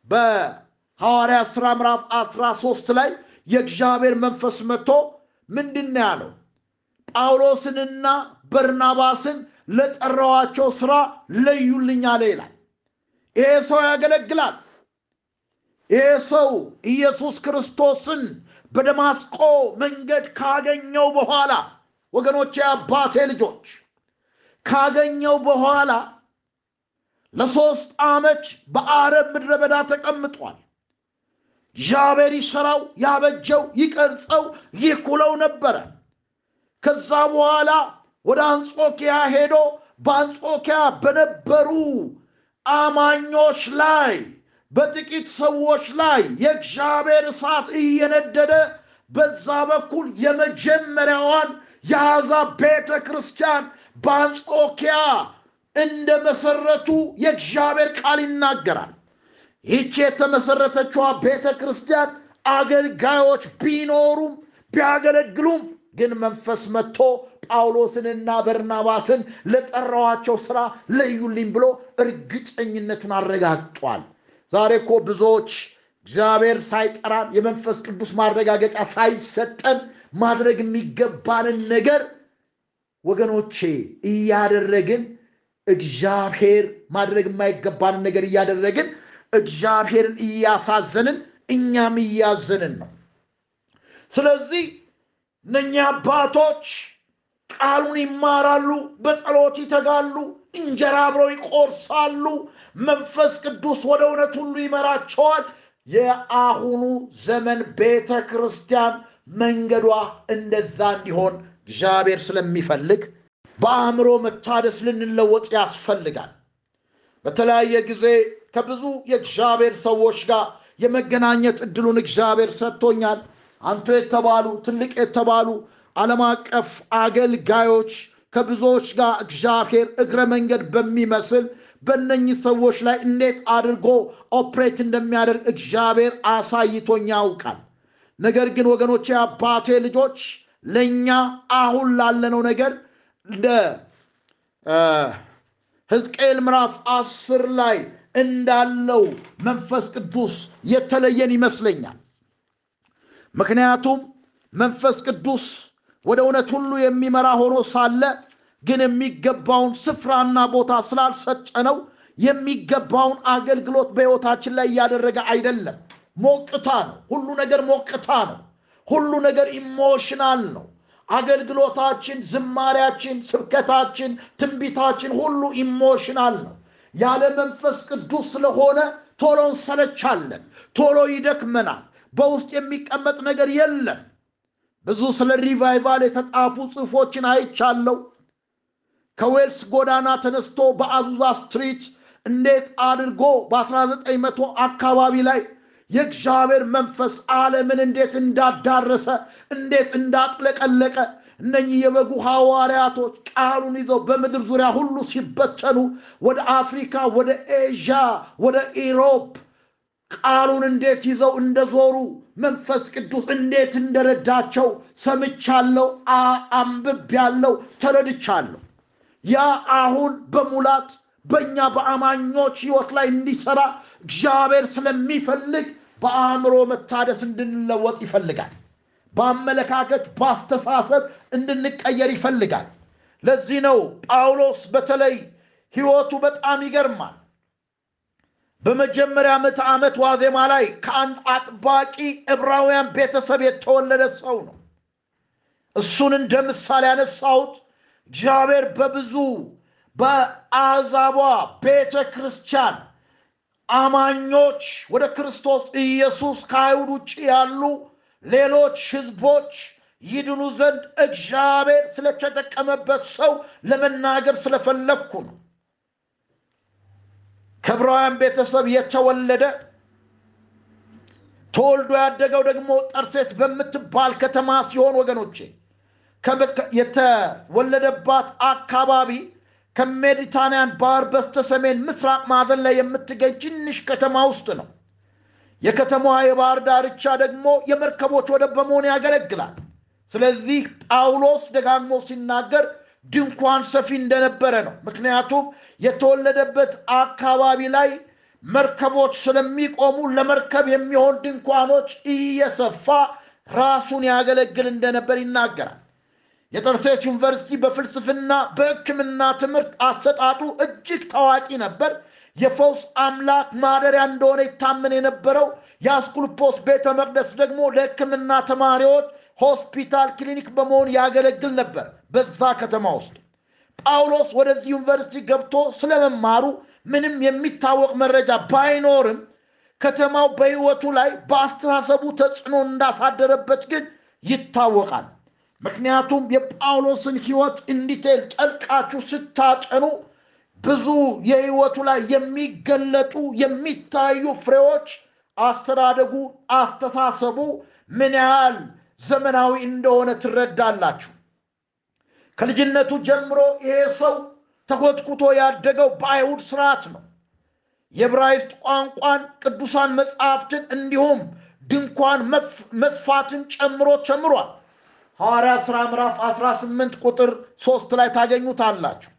በሐዋርያት ሥራ ምዕራፍ 13 ላይ የእግዚአብሔር መንፈስ መጥቶ ምንድን ያለው? ጳውሎስንና በርናባስን ለጠራዋቸው ሥራ ለዩልኝ አለ ይላል። ይሄ ሰው ያገለግላል። ይሄ ሰው ኢየሱስ ክርስቶስን በደማስቆ መንገድ ካገኘው በኋላ ወገኖቼ፣ አባቴ ልጆች ካገኘው በኋላ ለሶስት ዓመት በአረብ ምድረ በዳ ተቀምጧል። እግዚአብሔር ይሠራው፣ ያበጀው፣ ይቀርጸው፣ ይኩለው ነበረ። ከዛ በኋላ ወደ አንጾኪያ ሄዶ በአንጾኪያ በነበሩ አማኞች ላይ በጥቂት ሰዎች ላይ የእግዚአብሔር እሳት እየነደደ በዛ በኩል የመጀመሪያዋን የአሕዛብ ቤተ ክርስቲያን በአንጾኪያ እንደ መሰረቱ የእግዚአብሔር ቃል ይናገራል። ይህች የተመሰረተችዋ ቤተ ክርስቲያን አገልጋዮች ቢኖሩም ቢያገለግሉም ግን መንፈስ መጥቶ ጳውሎስንና በርናባስን ለጠራዋቸው ሥራ ለዩልኝ ብሎ እርግጠኝነቱን አረጋግጧል። ዛሬ እኮ ብዙዎች እግዚአብሔር ሳይጠራን የመንፈስ ቅዱስ ማረጋገጫ ሳይሰጠን ማድረግ የሚገባንን ነገር ወገኖቼ እያደረግን እግዚአብሔር ማድረግ የማይገባንን ነገር እያደረግን እግዚአብሔርን እያሳዘንን እኛም እያዘንን ነው። ስለዚህ እነኛ አባቶች ቃሉን ይማራሉ፣ በጸሎት ይተጋሉ፣ እንጀራ አብረው ይቆርሳሉ። መንፈስ ቅዱስ ወደ እውነት ሁሉ ይመራቸዋል። የአሁኑ ዘመን ቤተ ክርስቲያን መንገዷ እንደዛ እንዲሆን እግዚአብሔር ስለሚፈልግ በአእምሮ መታደስ ልንለወጥ ያስፈልጋል። በተለያየ ጊዜ ከብዙ የእግዚአብሔር ሰዎች ጋር የመገናኘት እድሉን እግዚአብሔር ሰጥቶኛል። አንቱ የተባሉ ትልቅ የተባሉ ዓለም አቀፍ አገልጋዮች ከብዙዎች ጋር እግዚአብሔር እግረ መንገድ በሚመስል በእነኚህ ሰዎች ላይ እንዴት አድርጎ ኦፕሬት እንደሚያደርግ እግዚአብሔር አሳይቶኝ ያውቃል። ነገር ግን ወገኖቼ፣ አባቴ ልጆች ለእኛ አሁን ላለነው ነገር እንደ ሕዝቅኤል ምዕራፍ አስር ላይ እንዳለው መንፈስ ቅዱስ የተለየን ይመስለኛል። ምክንያቱም መንፈስ ቅዱስ ወደ እውነት ሁሉ የሚመራ ሆኖ ሳለ ግን የሚገባውን ስፍራና ቦታ ስላልሰጠነው የሚገባውን አገልግሎት በሕይወታችን ላይ እያደረገ አይደለም። ሞቅታ ነው። ሁሉ ነገር ሞቅታ ነው። ሁሉ ነገር emotional ነው። አገልግሎታችን፣ ዝማሪያችን፣ ስብከታችን፣ ትንቢታችን ሁሉ emotional ነው። ያለ መንፈስ ቅዱስ ስለሆነ ቶሎ እንሰለቻለን፣ ቶሎ ይደክመናል። በውስጥ የሚቀመጥ ነገር የለም። ብዙ ስለ revival የተጻፉ ጽሑፎችን አይቻለሁ። ከዌልስ ጎዳና ተነስቶ በ Azusa Street እንዴት አድርጎ በ1900 አካባቢ ላይ የእግዚአብሔር መንፈስ ዓለምን እንዴት እንዳዳረሰ እንዴት እንዳጥለቀለቀ እነኚህ የበጉ ሐዋርያቶች ቃሉን ይዘው በምድር ዙሪያ ሁሉ ሲበተኑ ወደ አፍሪካ፣ ወደ ኤዥያ፣ ወደ ኢሮፕ ቃሉን እንዴት ይዘው እንደዞሩ መንፈስ ቅዱስ እንዴት እንደረዳቸው ሰምቻለሁ፣ አንብቤያለሁ፣ ተረድቻለሁ። ያ አሁን በሙላት በእኛ በአማኞች ሕይወት ላይ እንዲሰራ እግዚአብሔር ስለሚፈልግ በአእምሮ መታደስ እንድንለወጥ ይፈልጋል። በአመለካከት በአስተሳሰብ እንድንቀየር ይፈልጋል። ለዚህ ነው ጳውሎስ በተለይ ሕይወቱ በጣም ይገርማል። በመጀመሪያ ምዕተ ዓመት ዋዜማ ላይ ከአንድ አጥባቂ ዕብራውያን ቤተሰብ የተወለደ ሰው ነው። እሱን እንደ ምሳሌ ያነሳሁት እግዚአብሔር በብዙ በአሕዛቧ ቤተ ክርስቲያን አማኞች ወደ ክርስቶስ ኢየሱስ ከአይሁድ ውጭ ያሉ ሌሎች ሕዝቦች ይድኑ ዘንድ እግዚአብሔር ስለተጠቀመበት ሰው ለመናገር ስለፈለግኩ ነው። ከዕብራውያን ቤተሰብ የተወለደ ተወልዶ ያደገው ደግሞ ጠርሴት በምትባል ከተማ ሲሆን ወገኖቼ የተወለደባት አካባቢ ከሜዲታንያን ባህር በስተሰሜን ምስራቅ ማዕዘን ላይ የምትገኝ ትንሽ ከተማ ውስጥ ነው። የከተማዋ የባህር ዳርቻ ደግሞ የመርከቦች ወደብ በመሆን ያገለግላል። ስለዚህ ጳውሎስ ደጋግሞ ሲናገር ድንኳን ሰፊ እንደነበረ ነው። ምክንያቱም የተወለደበት አካባቢ ላይ መርከቦች ስለሚቆሙ ለመርከብ የሚሆን ድንኳኖች እየሰፋ ራሱን ያገለግል እንደነበር ይናገራል። የጠርሴስ ዩኒቨርሲቲ በፍልስፍና በሕክምና ትምህርት አሰጣጡ እጅግ ታዋቂ ነበር። የፈውስ አምላክ ማደሪያ እንደሆነ ይታመን የነበረው የአስኩልፖስ ቤተ መቅደስ ደግሞ ለሕክምና ተማሪዎች ሆስፒታል፣ ክሊኒክ በመሆን ያገለግል ነበር በዛ ከተማ ውስጥ። ጳውሎስ ወደዚህ ዩኒቨርሲቲ ገብቶ ስለመማሩ ምንም የሚታወቅ መረጃ ባይኖርም ከተማው በሕይወቱ ላይ በአስተሳሰቡ ተጽዕኖ እንዳሳደረበት ግን ይታወቃል። ምክንያቱም የጳውሎስን ሕይወት እንዲቴል ጠልቃችሁ ስታጠኑ ብዙ የሕይወቱ ላይ የሚገለጡ የሚታዩ ፍሬዎች አስተዳደጉ፣ አስተሳሰቡ ምን ያህል ዘመናዊ እንደሆነ ትረዳላችሁ። ከልጅነቱ ጀምሮ ይሄ ሰው ተኮትኩቶ ያደገው በአይሁድ ስርዓት ነው። የዕብራይስጥ ቋንቋን፣ ቅዱሳን መጽሐፍትን እንዲሁም ድንኳን መስፋትን ጨምሮ ጨምሯል። ሐዋርያ ሥራ ምዕራፍ 18 ቁጥር 3 ላይ ታገኙታላችሁ።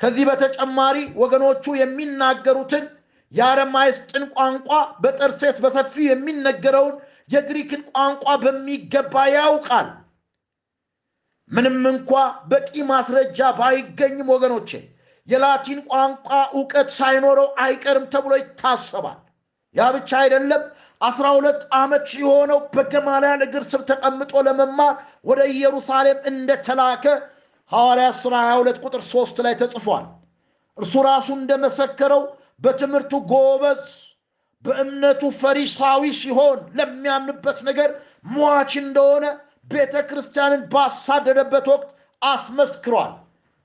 ከዚህ በተጨማሪ ወገኖቹ የሚናገሩትን የአረማይስጥን ቋንቋ በጠርሴስ በሰፊው የሚነገረውን የግሪክን ቋንቋ በሚገባ ያውቃል። ምንም እንኳ በቂ ማስረጃ ባይገኝም ወገኖቼ የላቲን ቋንቋ እውቀት ሳይኖረው አይቀርም ተብሎ ይታሰባል። ያ ብቻ አይደለም። አስራ ሁለት ዓመት የሆነው በገማልያል እግር ስር ተቀምጦ ለመማር ወደ ኢየሩሳሌም እንደተላከ ሐዋርያ ሥራ 22 ቁጥር 3 ላይ ተጽፏል። እርሱ ራሱ እንደመሰከረው በትምህርቱ ጎበዝ፣ በእምነቱ ፈሪሳዊ ሲሆን ለሚያምንበት ነገር ሟች እንደሆነ ቤተ ክርስቲያንን ባሳደደበት ወቅት አስመስክሯል።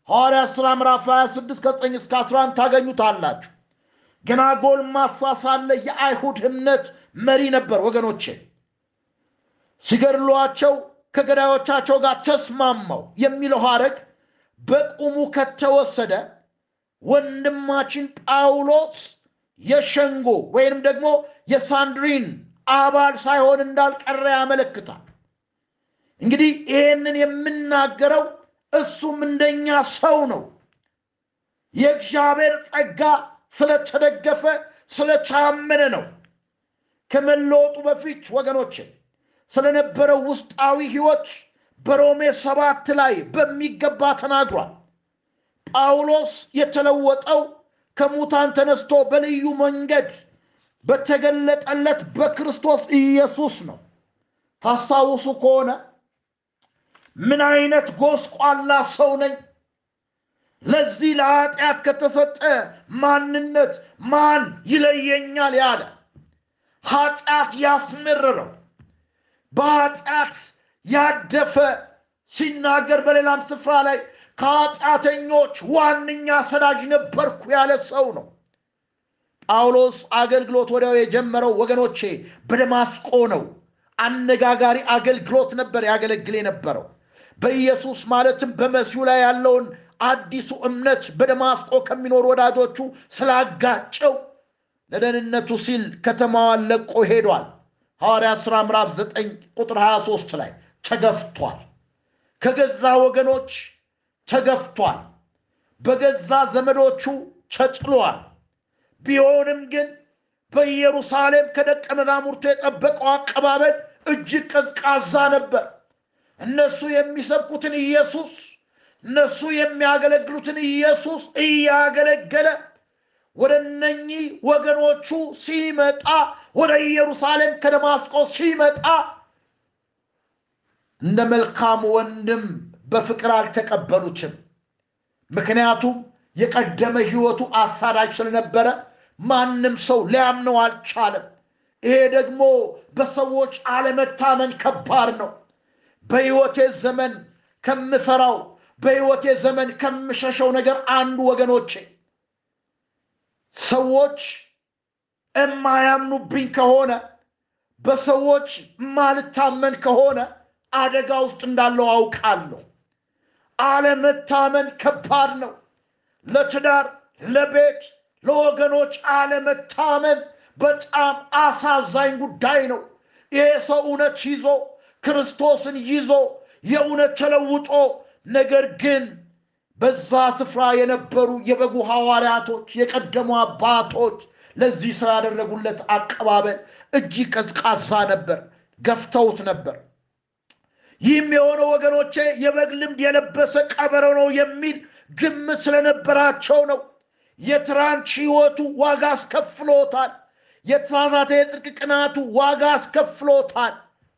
ሐዋርያ ሥራ ምዕራፍ 26 ከ9 እስከ 11 ታገኙታላችሁ። ገና ጎልማሳ ሳለ የአይሁድ እምነት መሪ ነበር። ወገኖቼ ሲገድሏቸው ከገዳዮቻቸው ጋር ተስማማው የሚለው ሐረግ በቁሙ ከተወሰደ ወንድማችን ጳውሎስ የሸንጎ ወይንም ደግሞ የሳንድሪን አባል ሳይሆን እንዳልቀረ ያመለክታል። እንግዲህ ይህንን የምናገረው እሱም እንደኛ ሰው ነው። የእግዚአብሔር ጸጋ ስለተደገፈ ስለቻመነ ነው። ከመለወጡ በፊት ወገኖች ስለነበረው ውስጣዊ ሕይወት በሮሜ ሰባት ላይ በሚገባ ተናግሯል። ጳውሎስ የተለወጠው ከሙታን ተነስቶ በልዩ መንገድ በተገለጠለት በክርስቶስ ኢየሱስ ነው። ታስታውሱ ከሆነ ምን አይነት ጎስቋላ ሰው ነኝ፣ ለዚህ ለኃጢአት ከተሰጠ ማንነት ማን ይለየኛል ያለ ኃጢአት ያስመረረው በኃጢአት ያደፈ ሲናገር በሌላም ስፍራ ላይ ከኃጢአተኞች ዋነኛ ሰዳጅ ነበርኩ ያለ ሰው ነው። ጳውሎስ አገልግሎት ወዲያው የጀመረው ወገኖቼ በደማስቆ ነው። አነጋጋሪ አገልግሎት ነበር ያገለግል የነበረው በኢየሱስ ማለትም በመሲሁ ላይ ያለውን አዲሱ እምነት በደማስቆ ከሚኖሩ ወዳጆቹ ስላጋጨው ለደህንነቱ ሲል ከተማዋን ለቆ ሄዷል። ሐዋርያ ሥራ ምዕራፍ 9 ቁጥር 23 ላይ ተገፍቷል። ከገዛ ወገኖች ተገፍቷል። በገዛ ዘመዶቹ ተጥሏል። ቢሆንም ግን በኢየሩሳሌም ከደቀ መዛሙርቱ የጠበቀው አቀባበል እጅግ ቀዝቃዛ ነበር። እነሱ የሚሰብኩትን ኢየሱስ፣ እነሱ የሚያገለግሉትን ኢየሱስ እያገለገለ ወደ እነኚህ ወገኖቹ ሲመጣ ወደ ኢየሩሳሌም ከደማስቆ ሲመጣ እንደ መልካም ወንድም በፍቅር አልተቀበሉትም። ምክንያቱም የቀደመ ሕይወቱ አሳዳጅ ስለነበረ ማንም ሰው ሊያምነው አልቻለም። ይሄ ደግሞ በሰዎች አለመታመን ከባድ ነው። በሕይወቴ ዘመን ከምፈራው በሕይወቴ ዘመን ከምሸሸው ነገር አንዱ ወገኖቼ ሰዎች እማያምኑብኝ ከሆነ በሰዎች ማልታመን ከሆነ አደጋ ውስጥ እንዳለው አውቃለሁ። አለመታመን ከባድ ነው። ለትዳር፣ ለቤት፣ ለወገኖች አለመታመን በጣም አሳዛኝ ጉዳይ ነው። ይሄ ሰው እውነት ይዞ ክርስቶስን ይዞ የእውነት ተለውጦ ነገር ግን በዛ ስፍራ የነበሩ የበጉ ሐዋርያቶች የቀደሙ አባቶች ለዚህ ሰው ያደረጉለት አቀባበል እጅግ ቀዝቃዛ ነበር። ገፍተውት ነበር። ይህም የሆነው ወገኖቼ የበግ ልምድ የለበሰ ቀበሮ ነው የሚል ግምት ስለነበራቸው ነው። የትራንች ሕይወቱ ዋጋ አስከፍሎታል። የተሳሳተ የጽድቅ ቅናቱ ዋጋ አስከፍሎታል።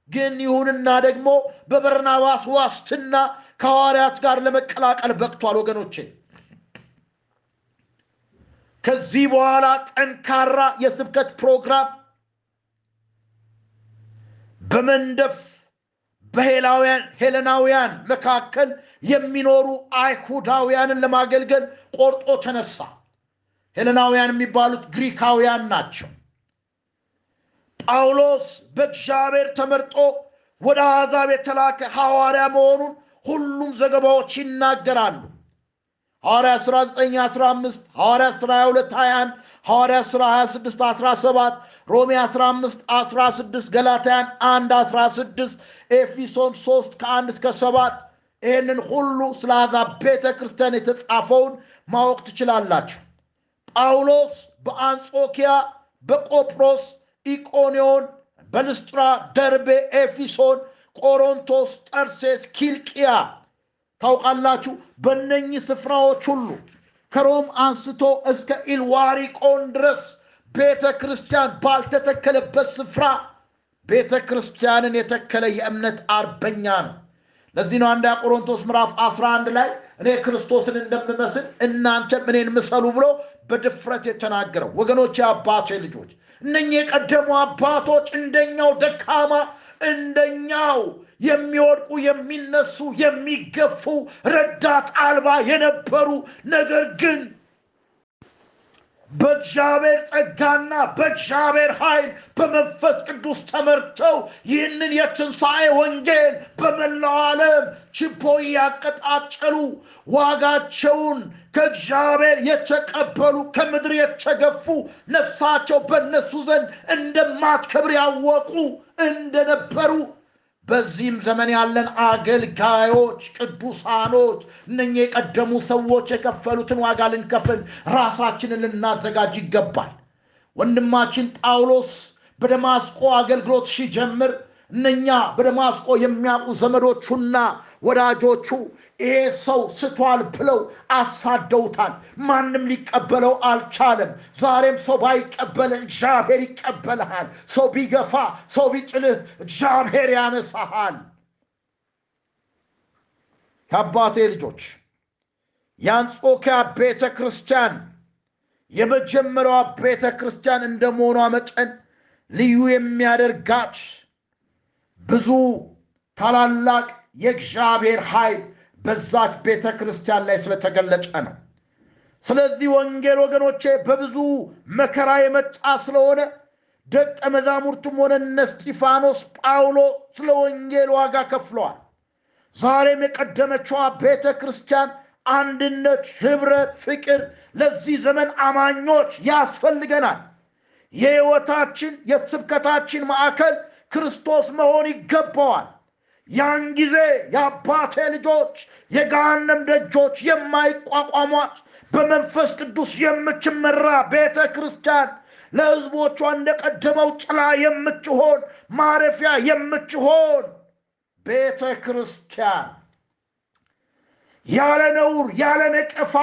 ግን ይሁንና ደግሞ በበርናባስ ዋስትና ከሐዋርያት ጋር ለመቀላቀል በቅቷል። ወገኖቼ ከዚህ በኋላ ጠንካራ የስብከት ፕሮግራም በመንደፍ በሄላውያን ሄለናውያን መካከል የሚኖሩ አይሁዳውያንን ለማገልገል ቆርጦ ተነሳ። ሄለናውያን የሚባሉት ግሪካውያን ናቸው። ጳውሎስ በእግዚአብሔር ተመርጦ ወደ አሕዛብ የተላከ ሐዋርያ መሆኑን ሁሉም ዘገባዎች ይናገራሉ። ሐዋርያ ሥራ 9 15 ሐዋርያ ሥራ 22 21 ሐዋርያ ሥራ 26 17 ሮሜ 15 16 ገላትያን 1 16 ኤፊሶን 3 ከ1 እስከ 7 ይህንን ሁሉ ስለ አሕዛብ ቤተ ክርስቲያን የተጻፈውን ማወቅ ትችላላችሁ። ጳውሎስ በአንጾኪያ፣ በቆጵሮስ፣ ኢቆንዮን፣ በልስጥራ፣ ደርቤ፣ ኤፊሶን፣ ቆሮንቶስ፣ ጠርሴስ፣ ኪልቅያ ታውቃላችሁ። በእነኚህ ስፍራዎች ሁሉ ከሮም አንስቶ እስከ ኢልዋሪቆን ድረስ ቤተ ክርስቲያን ባልተተከለበት ስፍራ ቤተ ክርስቲያንን የተከለ የእምነት አርበኛ ነው። ለዚህ ነው አንደኛ ቆሮንቶስ ምዕራፍ 11 ላይ እኔ ክርስቶስን እንደምመስል እናንተም እኔን ምሰሉ ብሎ በድፍረት የተናገረው። ወገኖች፣ የአባቴ ልጆች እነኚህ የቀደሙ አባቶች እንደኛው ደካማ እንደኛው የሚወድቁ የሚነሱ የሚገፉ ረዳት አልባ የነበሩ ነገር ግን በእግዚአብሔር ጸጋና በእግዚአብሔር ኃይል በመንፈስ ቅዱስ ተመርተው ይህንን የትንሣኤ ወንጌል በመላው ዓለም ችቦ እያቀጣጨሉ ዋጋቸውን ከእግዚአብሔር የተቀበሉ ከምድር የተገፉ ነፍሳቸው በእነሱ ዘንድ እንደማትከብር ያወቁ እንደነበሩ በዚህም ዘመን ያለን አገልጋዮች ቅዱሳኖች እነኚህ የቀደሙ ሰዎች የከፈሉትን ዋጋ ልንከፍል ራሳችንን ልናዘጋጅ ይገባል። ወንድማችን ጳውሎስ በደማስቆ አገልግሎት ሲጀምር እነኛ በደማስቆ የሚያውቁ ዘመዶቹና ወዳጆቹ ይሄ ሰው ስቷል ብለው አሳደውታል። ማንም ሊቀበለው አልቻለም። ዛሬም ሰው ባይቀበልህ እግዚአብሔር ይቀበልሃል። ሰው ቢገፋ፣ ሰው ቢጭልህ እግዚአብሔር ያነሳሃል። የአባቴ ልጆች የአንጾኪያ ቤተ ክርስቲያን የመጀመሪያዋ ቤተ ክርስቲያን እንደመሆኗ መጠን ልዩ የሚያደርጋት ብዙ ታላላቅ የእግዚአብሔር ኃይል በዛች ቤተ ክርስቲያን ላይ ስለተገለጸ ነው። ስለዚህ ወንጌል ወገኖቼ በብዙ መከራ የመጣ ስለሆነ ደቀ መዛሙርቱም ሆነ እነ እስጢፋኖስ፣ ጳውሎስ ስለ ወንጌል ዋጋ ከፍለዋል። ዛሬም የቀደመችዋ ቤተ ክርስቲያን አንድነት፣ ህብረት፣ ፍቅር ለዚህ ዘመን አማኞች ያስፈልገናል። የሕይወታችን የስብከታችን ማዕከል ክርስቶስ መሆን ይገባዋል። ያን ጊዜ የአባቴ ልጆች የገሃነም ደጆች የማይቋቋሟት በመንፈስ ቅዱስ የምትመራ ቤተ ክርስቲያን ለሕዝቦቿ እንደቀደመው ጥላ የምትሆን ማረፊያ የምትሆን ቤተ ክርስቲያን። ያለ ነውር ያለ ነቀፋ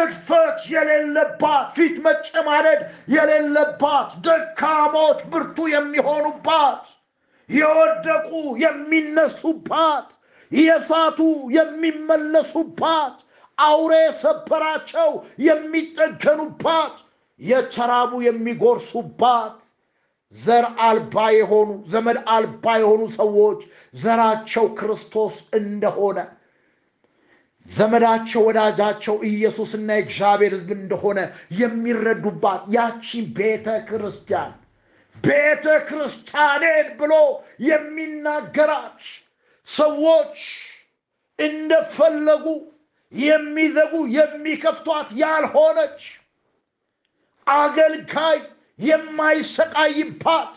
እድፈት የሌለባት ፊት መጨማደድ የሌለባት ደካሞች ብርቱ የሚሆኑባት የወደቁ የሚነሱባት የሳቱ የሚመለሱባት አውሬ ሰበራቸው የሚጠገኑባት የተራቡ የሚጎርሱባት ዘር አልባ የሆኑ ዘመድ አልባ የሆኑ ሰዎች ዘራቸው ክርስቶስ እንደሆነ ዘመዳቸው ወዳጃቸው ኢየሱስና የእግዚአብሔር ሕዝብ እንደሆነ የሚረዱባት ያቺ ቤተ ክርስቲያን ቤተ ክርስቲያኔን ብሎ የሚናገራት ሰዎች እንደፈለጉ የሚዘጉ የሚከፍቷት ያልሆነች አገልጋይ የማይሰቃይባት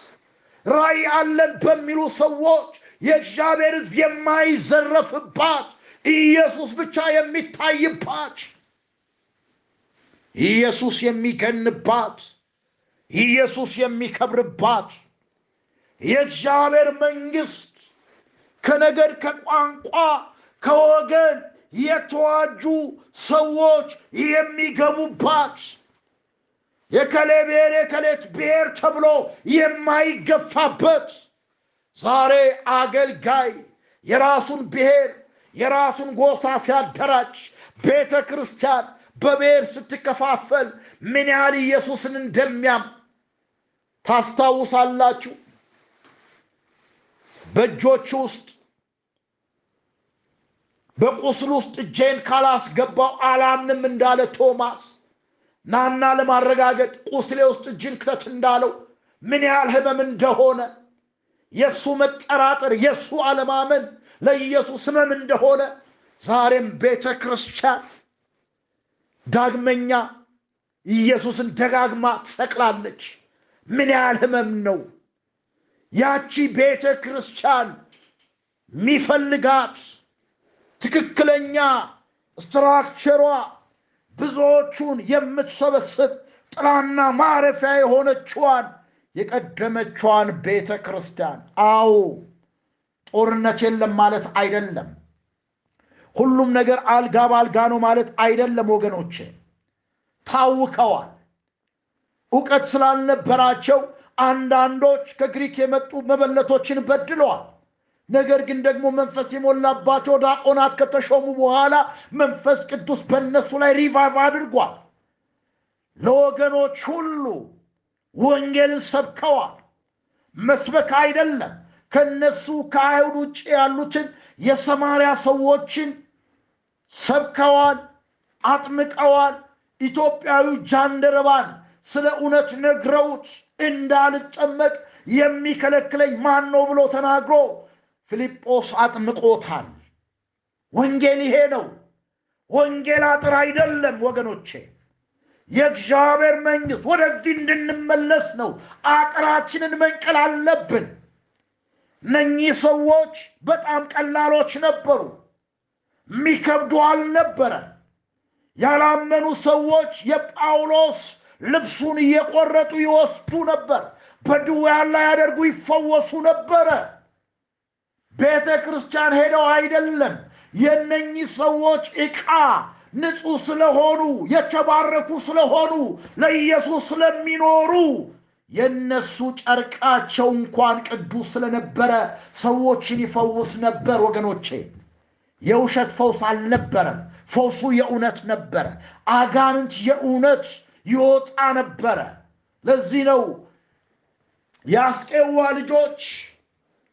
ራእይ አለን በሚሉ ሰዎች የእግዚአብሔር ሕዝብ የማይዘረፍባት ኢየሱስ ብቻ የሚታይባት ኢየሱስ የሚገንባት ኢየሱስ የሚከብርባት የእግዚአብሔር መንግሥት ከነገድ ከቋንቋ ከወገን የተዋጁ ሰዎች የሚገቡባት የከሌ ብሔር የከሌት ብሔር ተብሎ የማይገፋበት ዛሬ አገልጋይ የራሱን ብሔር የራሱን ጎሳ ሲያደራጅ ቤተ ክርስቲያን በብሔር ስትከፋፈል ምን ያህል ኢየሱስን እንደሚያም ታስታውሳላችሁ። በእጆች ውስጥ በቁስል ውስጥ እጄን ካላስገባው አላምንም እንዳለ ቶማስ ናና ለማረጋገጥ ቁስሌ ውስጥ እጅን ክተት እንዳለው ምን ያህል ህመም እንደሆነ የእሱ መጠራጠር የእሱ አለማመን ለኢየሱስ ህመም እንደሆነ ዛሬም ቤተ ክርስቲያን ዳግመኛ ኢየሱስን ደጋግማ ትሰቅላለች። ምን ያህል ህመም ነው! ያቺ ቤተ ክርስቲያን የሚፈልጋት ትክክለኛ ስትራክቸሯ ብዙዎቹን የምትሰበስብ ጥላና ማረፊያ የሆነችዋን የቀደመችዋን ቤተ ክርስቲያን አዎ ጦርነት የለም ማለት አይደለም። ሁሉም ነገር አልጋ በአልጋ ነው ማለት አይደለም። ወገኖቼ ታውከዋል። እውቀት ስላልነበራቸው አንዳንዶች ከግሪክ የመጡ መበለቶችን በድለዋል። ነገር ግን ደግሞ መንፈስ የሞላባቸው ዲያቆናት ከተሾሙ በኋላ መንፈስ ቅዱስ በእነሱ ላይ revive አድርጓል። ለወገኖች ሁሉ ወንጌልን ሰብከዋል። መስበክ አይደለም ከነሱ ከአይሁድ ውጭ ያሉትን የሰማርያ ሰዎችን ሰብከዋል፣ አጥምቀዋል። ኢትዮጵያዊ ጃንደረባን ስለ እውነት ነግረውት እንዳልጠመቅ የሚከለክለኝ ማን ነው ብሎ ተናግሮ ፊልጶስ አጥምቆታል። ወንጌል ይሄ ነው። ወንጌል አጥር አይደለም ወገኖቼ። የእግዚአብሔር መንግሥት ወደዚህ እንድንመለስ ነው። አጥራችንን መንቀል አለብን። እነኚህ ሰዎች በጣም ቀላሎች ነበሩ፣ የሚከብዱ አልነበረ። ያላመኑ ሰዎች የጳውሎስ ልብሱን እየቆረጡ ይወስዱ ነበር፣ በድውያን ላይ ያደርጉ ይፈወሱ ነበረ። ቤተ ክርስቲያን ሄደው አይደለም የነኚህ ሰዎች ዕቃ ንጹሕ ስለሆኑ የተባረኩ ስለሆኑ ለኢየሱስ ስለሚኖሩ የእነሱ ጨርቃቸው እንኳን ቅዱስ ስለነበረ ሰዎችን ይፈውስ ነበር። ወገኖቼ የውሸት ፈውስ አልነበረም። ፈውሱ የእውነት ነበረ። አጋንንት የእውነት ይወጣ ነበረ። ለዚህ ነው የአስቄዋ ልጆች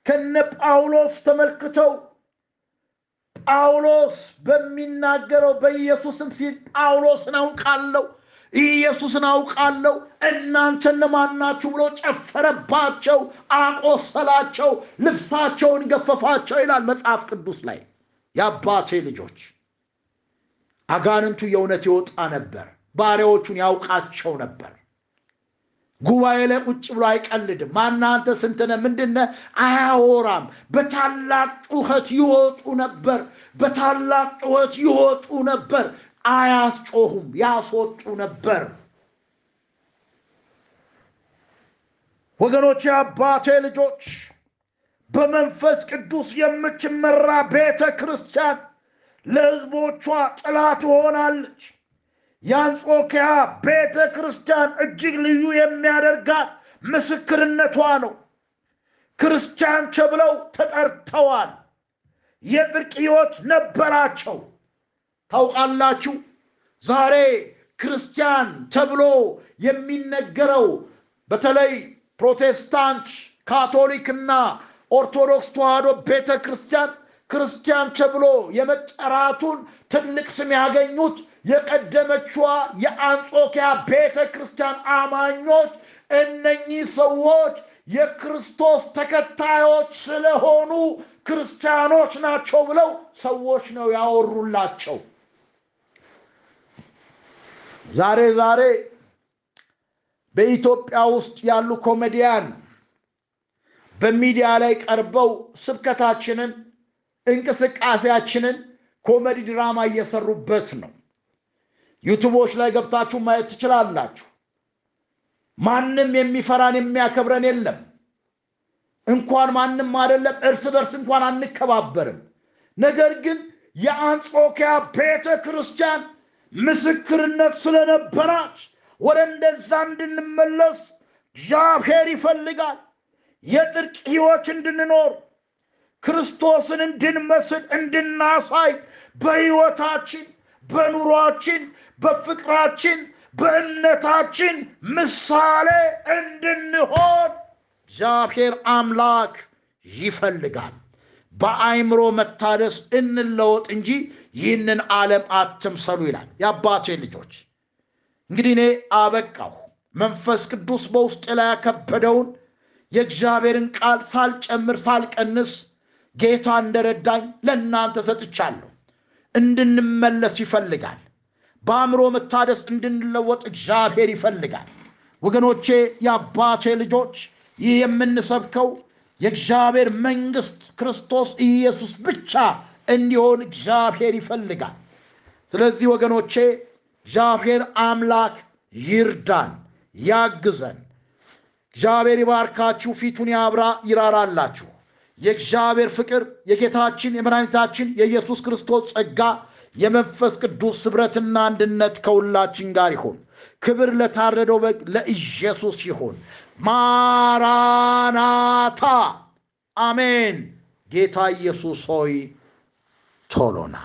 ከነ ጳውሎስ ተመልክተው ጳውሎስ በሚናገረው በኢየሱስም ሲል ጳውሎስን አውቃለሁ ኢየሱስን አውቃለሁ እናንተ እነማን ናችሁ ብሎ ጨፈረባቸው፣ አቆሰላቸው፣ ልብሳቸውን ገፈፋቸው ይላል መጽሐፍ ቅዱስ ላይ። የአባቴ ልጆች አጋንንቱ የእውነት ይወጣ ነበር። ባሪያዎቹን ያውቃቸው ነበር። ጉባኤ ላይ ቁጭ ብሎ አይቀልድም። ማናንተ ስንትነ ምንድነ አያወራም። በታላቅ ጩኸት ይወጡ ነበር። በታላቅ ጩኸት ይወጡ ነበር። አያስጮሁም፣ ያስወጡ ነበር። ወገኖች፣ የአባቴ ልጆች በመንፈስ ቅዱስ የምትመራ ቤተ ክርስቲያን ለሕዝቦቿ ጥላ ትሆናለች። የአንጾኪያ ቤተ ክርስቲያን እጅግ ልዩ የሚያደርጋት ምስክርነቷ ነው። ክርስቲያን ተብለው ተጠርተዋል። የጽድቅ ሕይወት ነበራቸው። ታውቃላችሁ፣ ዛሬ ክርስቲያን ተብሎ የሚነገረው በተለይ ፕሮቴስታንት፣ ካቶሊክና ኦርቶዶክስ ተዋሕዶ ቤተ ክርስቲያን ክርስቲያን ተብሎ የመጠራቱን ትልቅ ስም ያገኙት የቀደመችዋ የአንጾኪያ ቤተ ክርስቲያን አማኞች እነኚህ ሰዎች የክርስቶስ ተከታዮች ስለሆኑ ክርስቲያኖች ናቸው ብለው ሰዎች ነው ያወሩላቸው። ዛሬ ዛሬ በኢትዮጵያ ውስጥ ያሉ ኮሜዲያን በሚዲያ ላይ ቀርበው ስብከታችንን እንቅስቃሴያችንን ኮሜዲ ድራማ እየሰሩበት ነው። ዩቱቦች ላይ ገብታችሁ ማየት ትችላላችሁ። ማንም የሚፈራን የሚያከብረን የለም። እንኳን ማንም አይደለም እርስ በርስ እንኳን አንከባበርም። ነገር ግን የአንጾኪያ ቤተ ክርስቲያን ምስክርነት ስለነበራች ወደ እንደዛ እንድንመለስ እግዚአብሔር ይፈልጋል። የጽድቅ ሕይወት እንድንኖር ክርስቶስን እንድንመስል እንድናሳይ በሕይወታችን በኑሯችን በፍቅራችን በእምነታችን ምሳሌ እንድንሆን እግዚአብሔር አምላክ ይፈልጋል። በአይምሮ መታደስ እንለወጥ እንጂ ይህንን ዓለም አትምሰሉ ይላል። የአባቴ ልጆች እንግዲህ እኔ አበቃሁ። መንፈስ ቅዱስ በውስጥ ላይ ያከበደውን የእግዚአብሔርን ቃል ሳልጨምር ሳልቀንስ ጌታ እንደረዳኝ ለእናንተ ሰጥቻለሁ። እንድንመለስ ይፈልጋል። በአእምሮ መታደስ እንድንለወጥ እግዚአብሔር ይፈልጋል። ወገኖቼ፣ የአባቴ ልጆች ይህ የምንሰብከው የእግዚአብሔር መንግሥት ክርስቶስ ኢየሱስ ብቻ እንዲሆን እግዚአብሔር ይፈልጋል። ስለዚህ ወገኖቼ እግዚአብሔር አምላክ ይርዳን፣ ያግዘን። እግዚአብሔር ይባርካችሁ፣ ፊቱን ያብራ፣ ይራራላችሁ። የእግዚአብሔር ፍቅር የጌታችን የመድኃኒታችን የኢየሱስ ክርስቶስ ጸጋ የመንፈስ ቅዱስ ኅብረትና አንድነት ከሁላችን ጋር ይሁን። ክብር ለታረደው በግ ለኢየሱስ ይሁን። ማራናታ አሜን። ጌታ ኢየሱስ ሆይ ቶሎና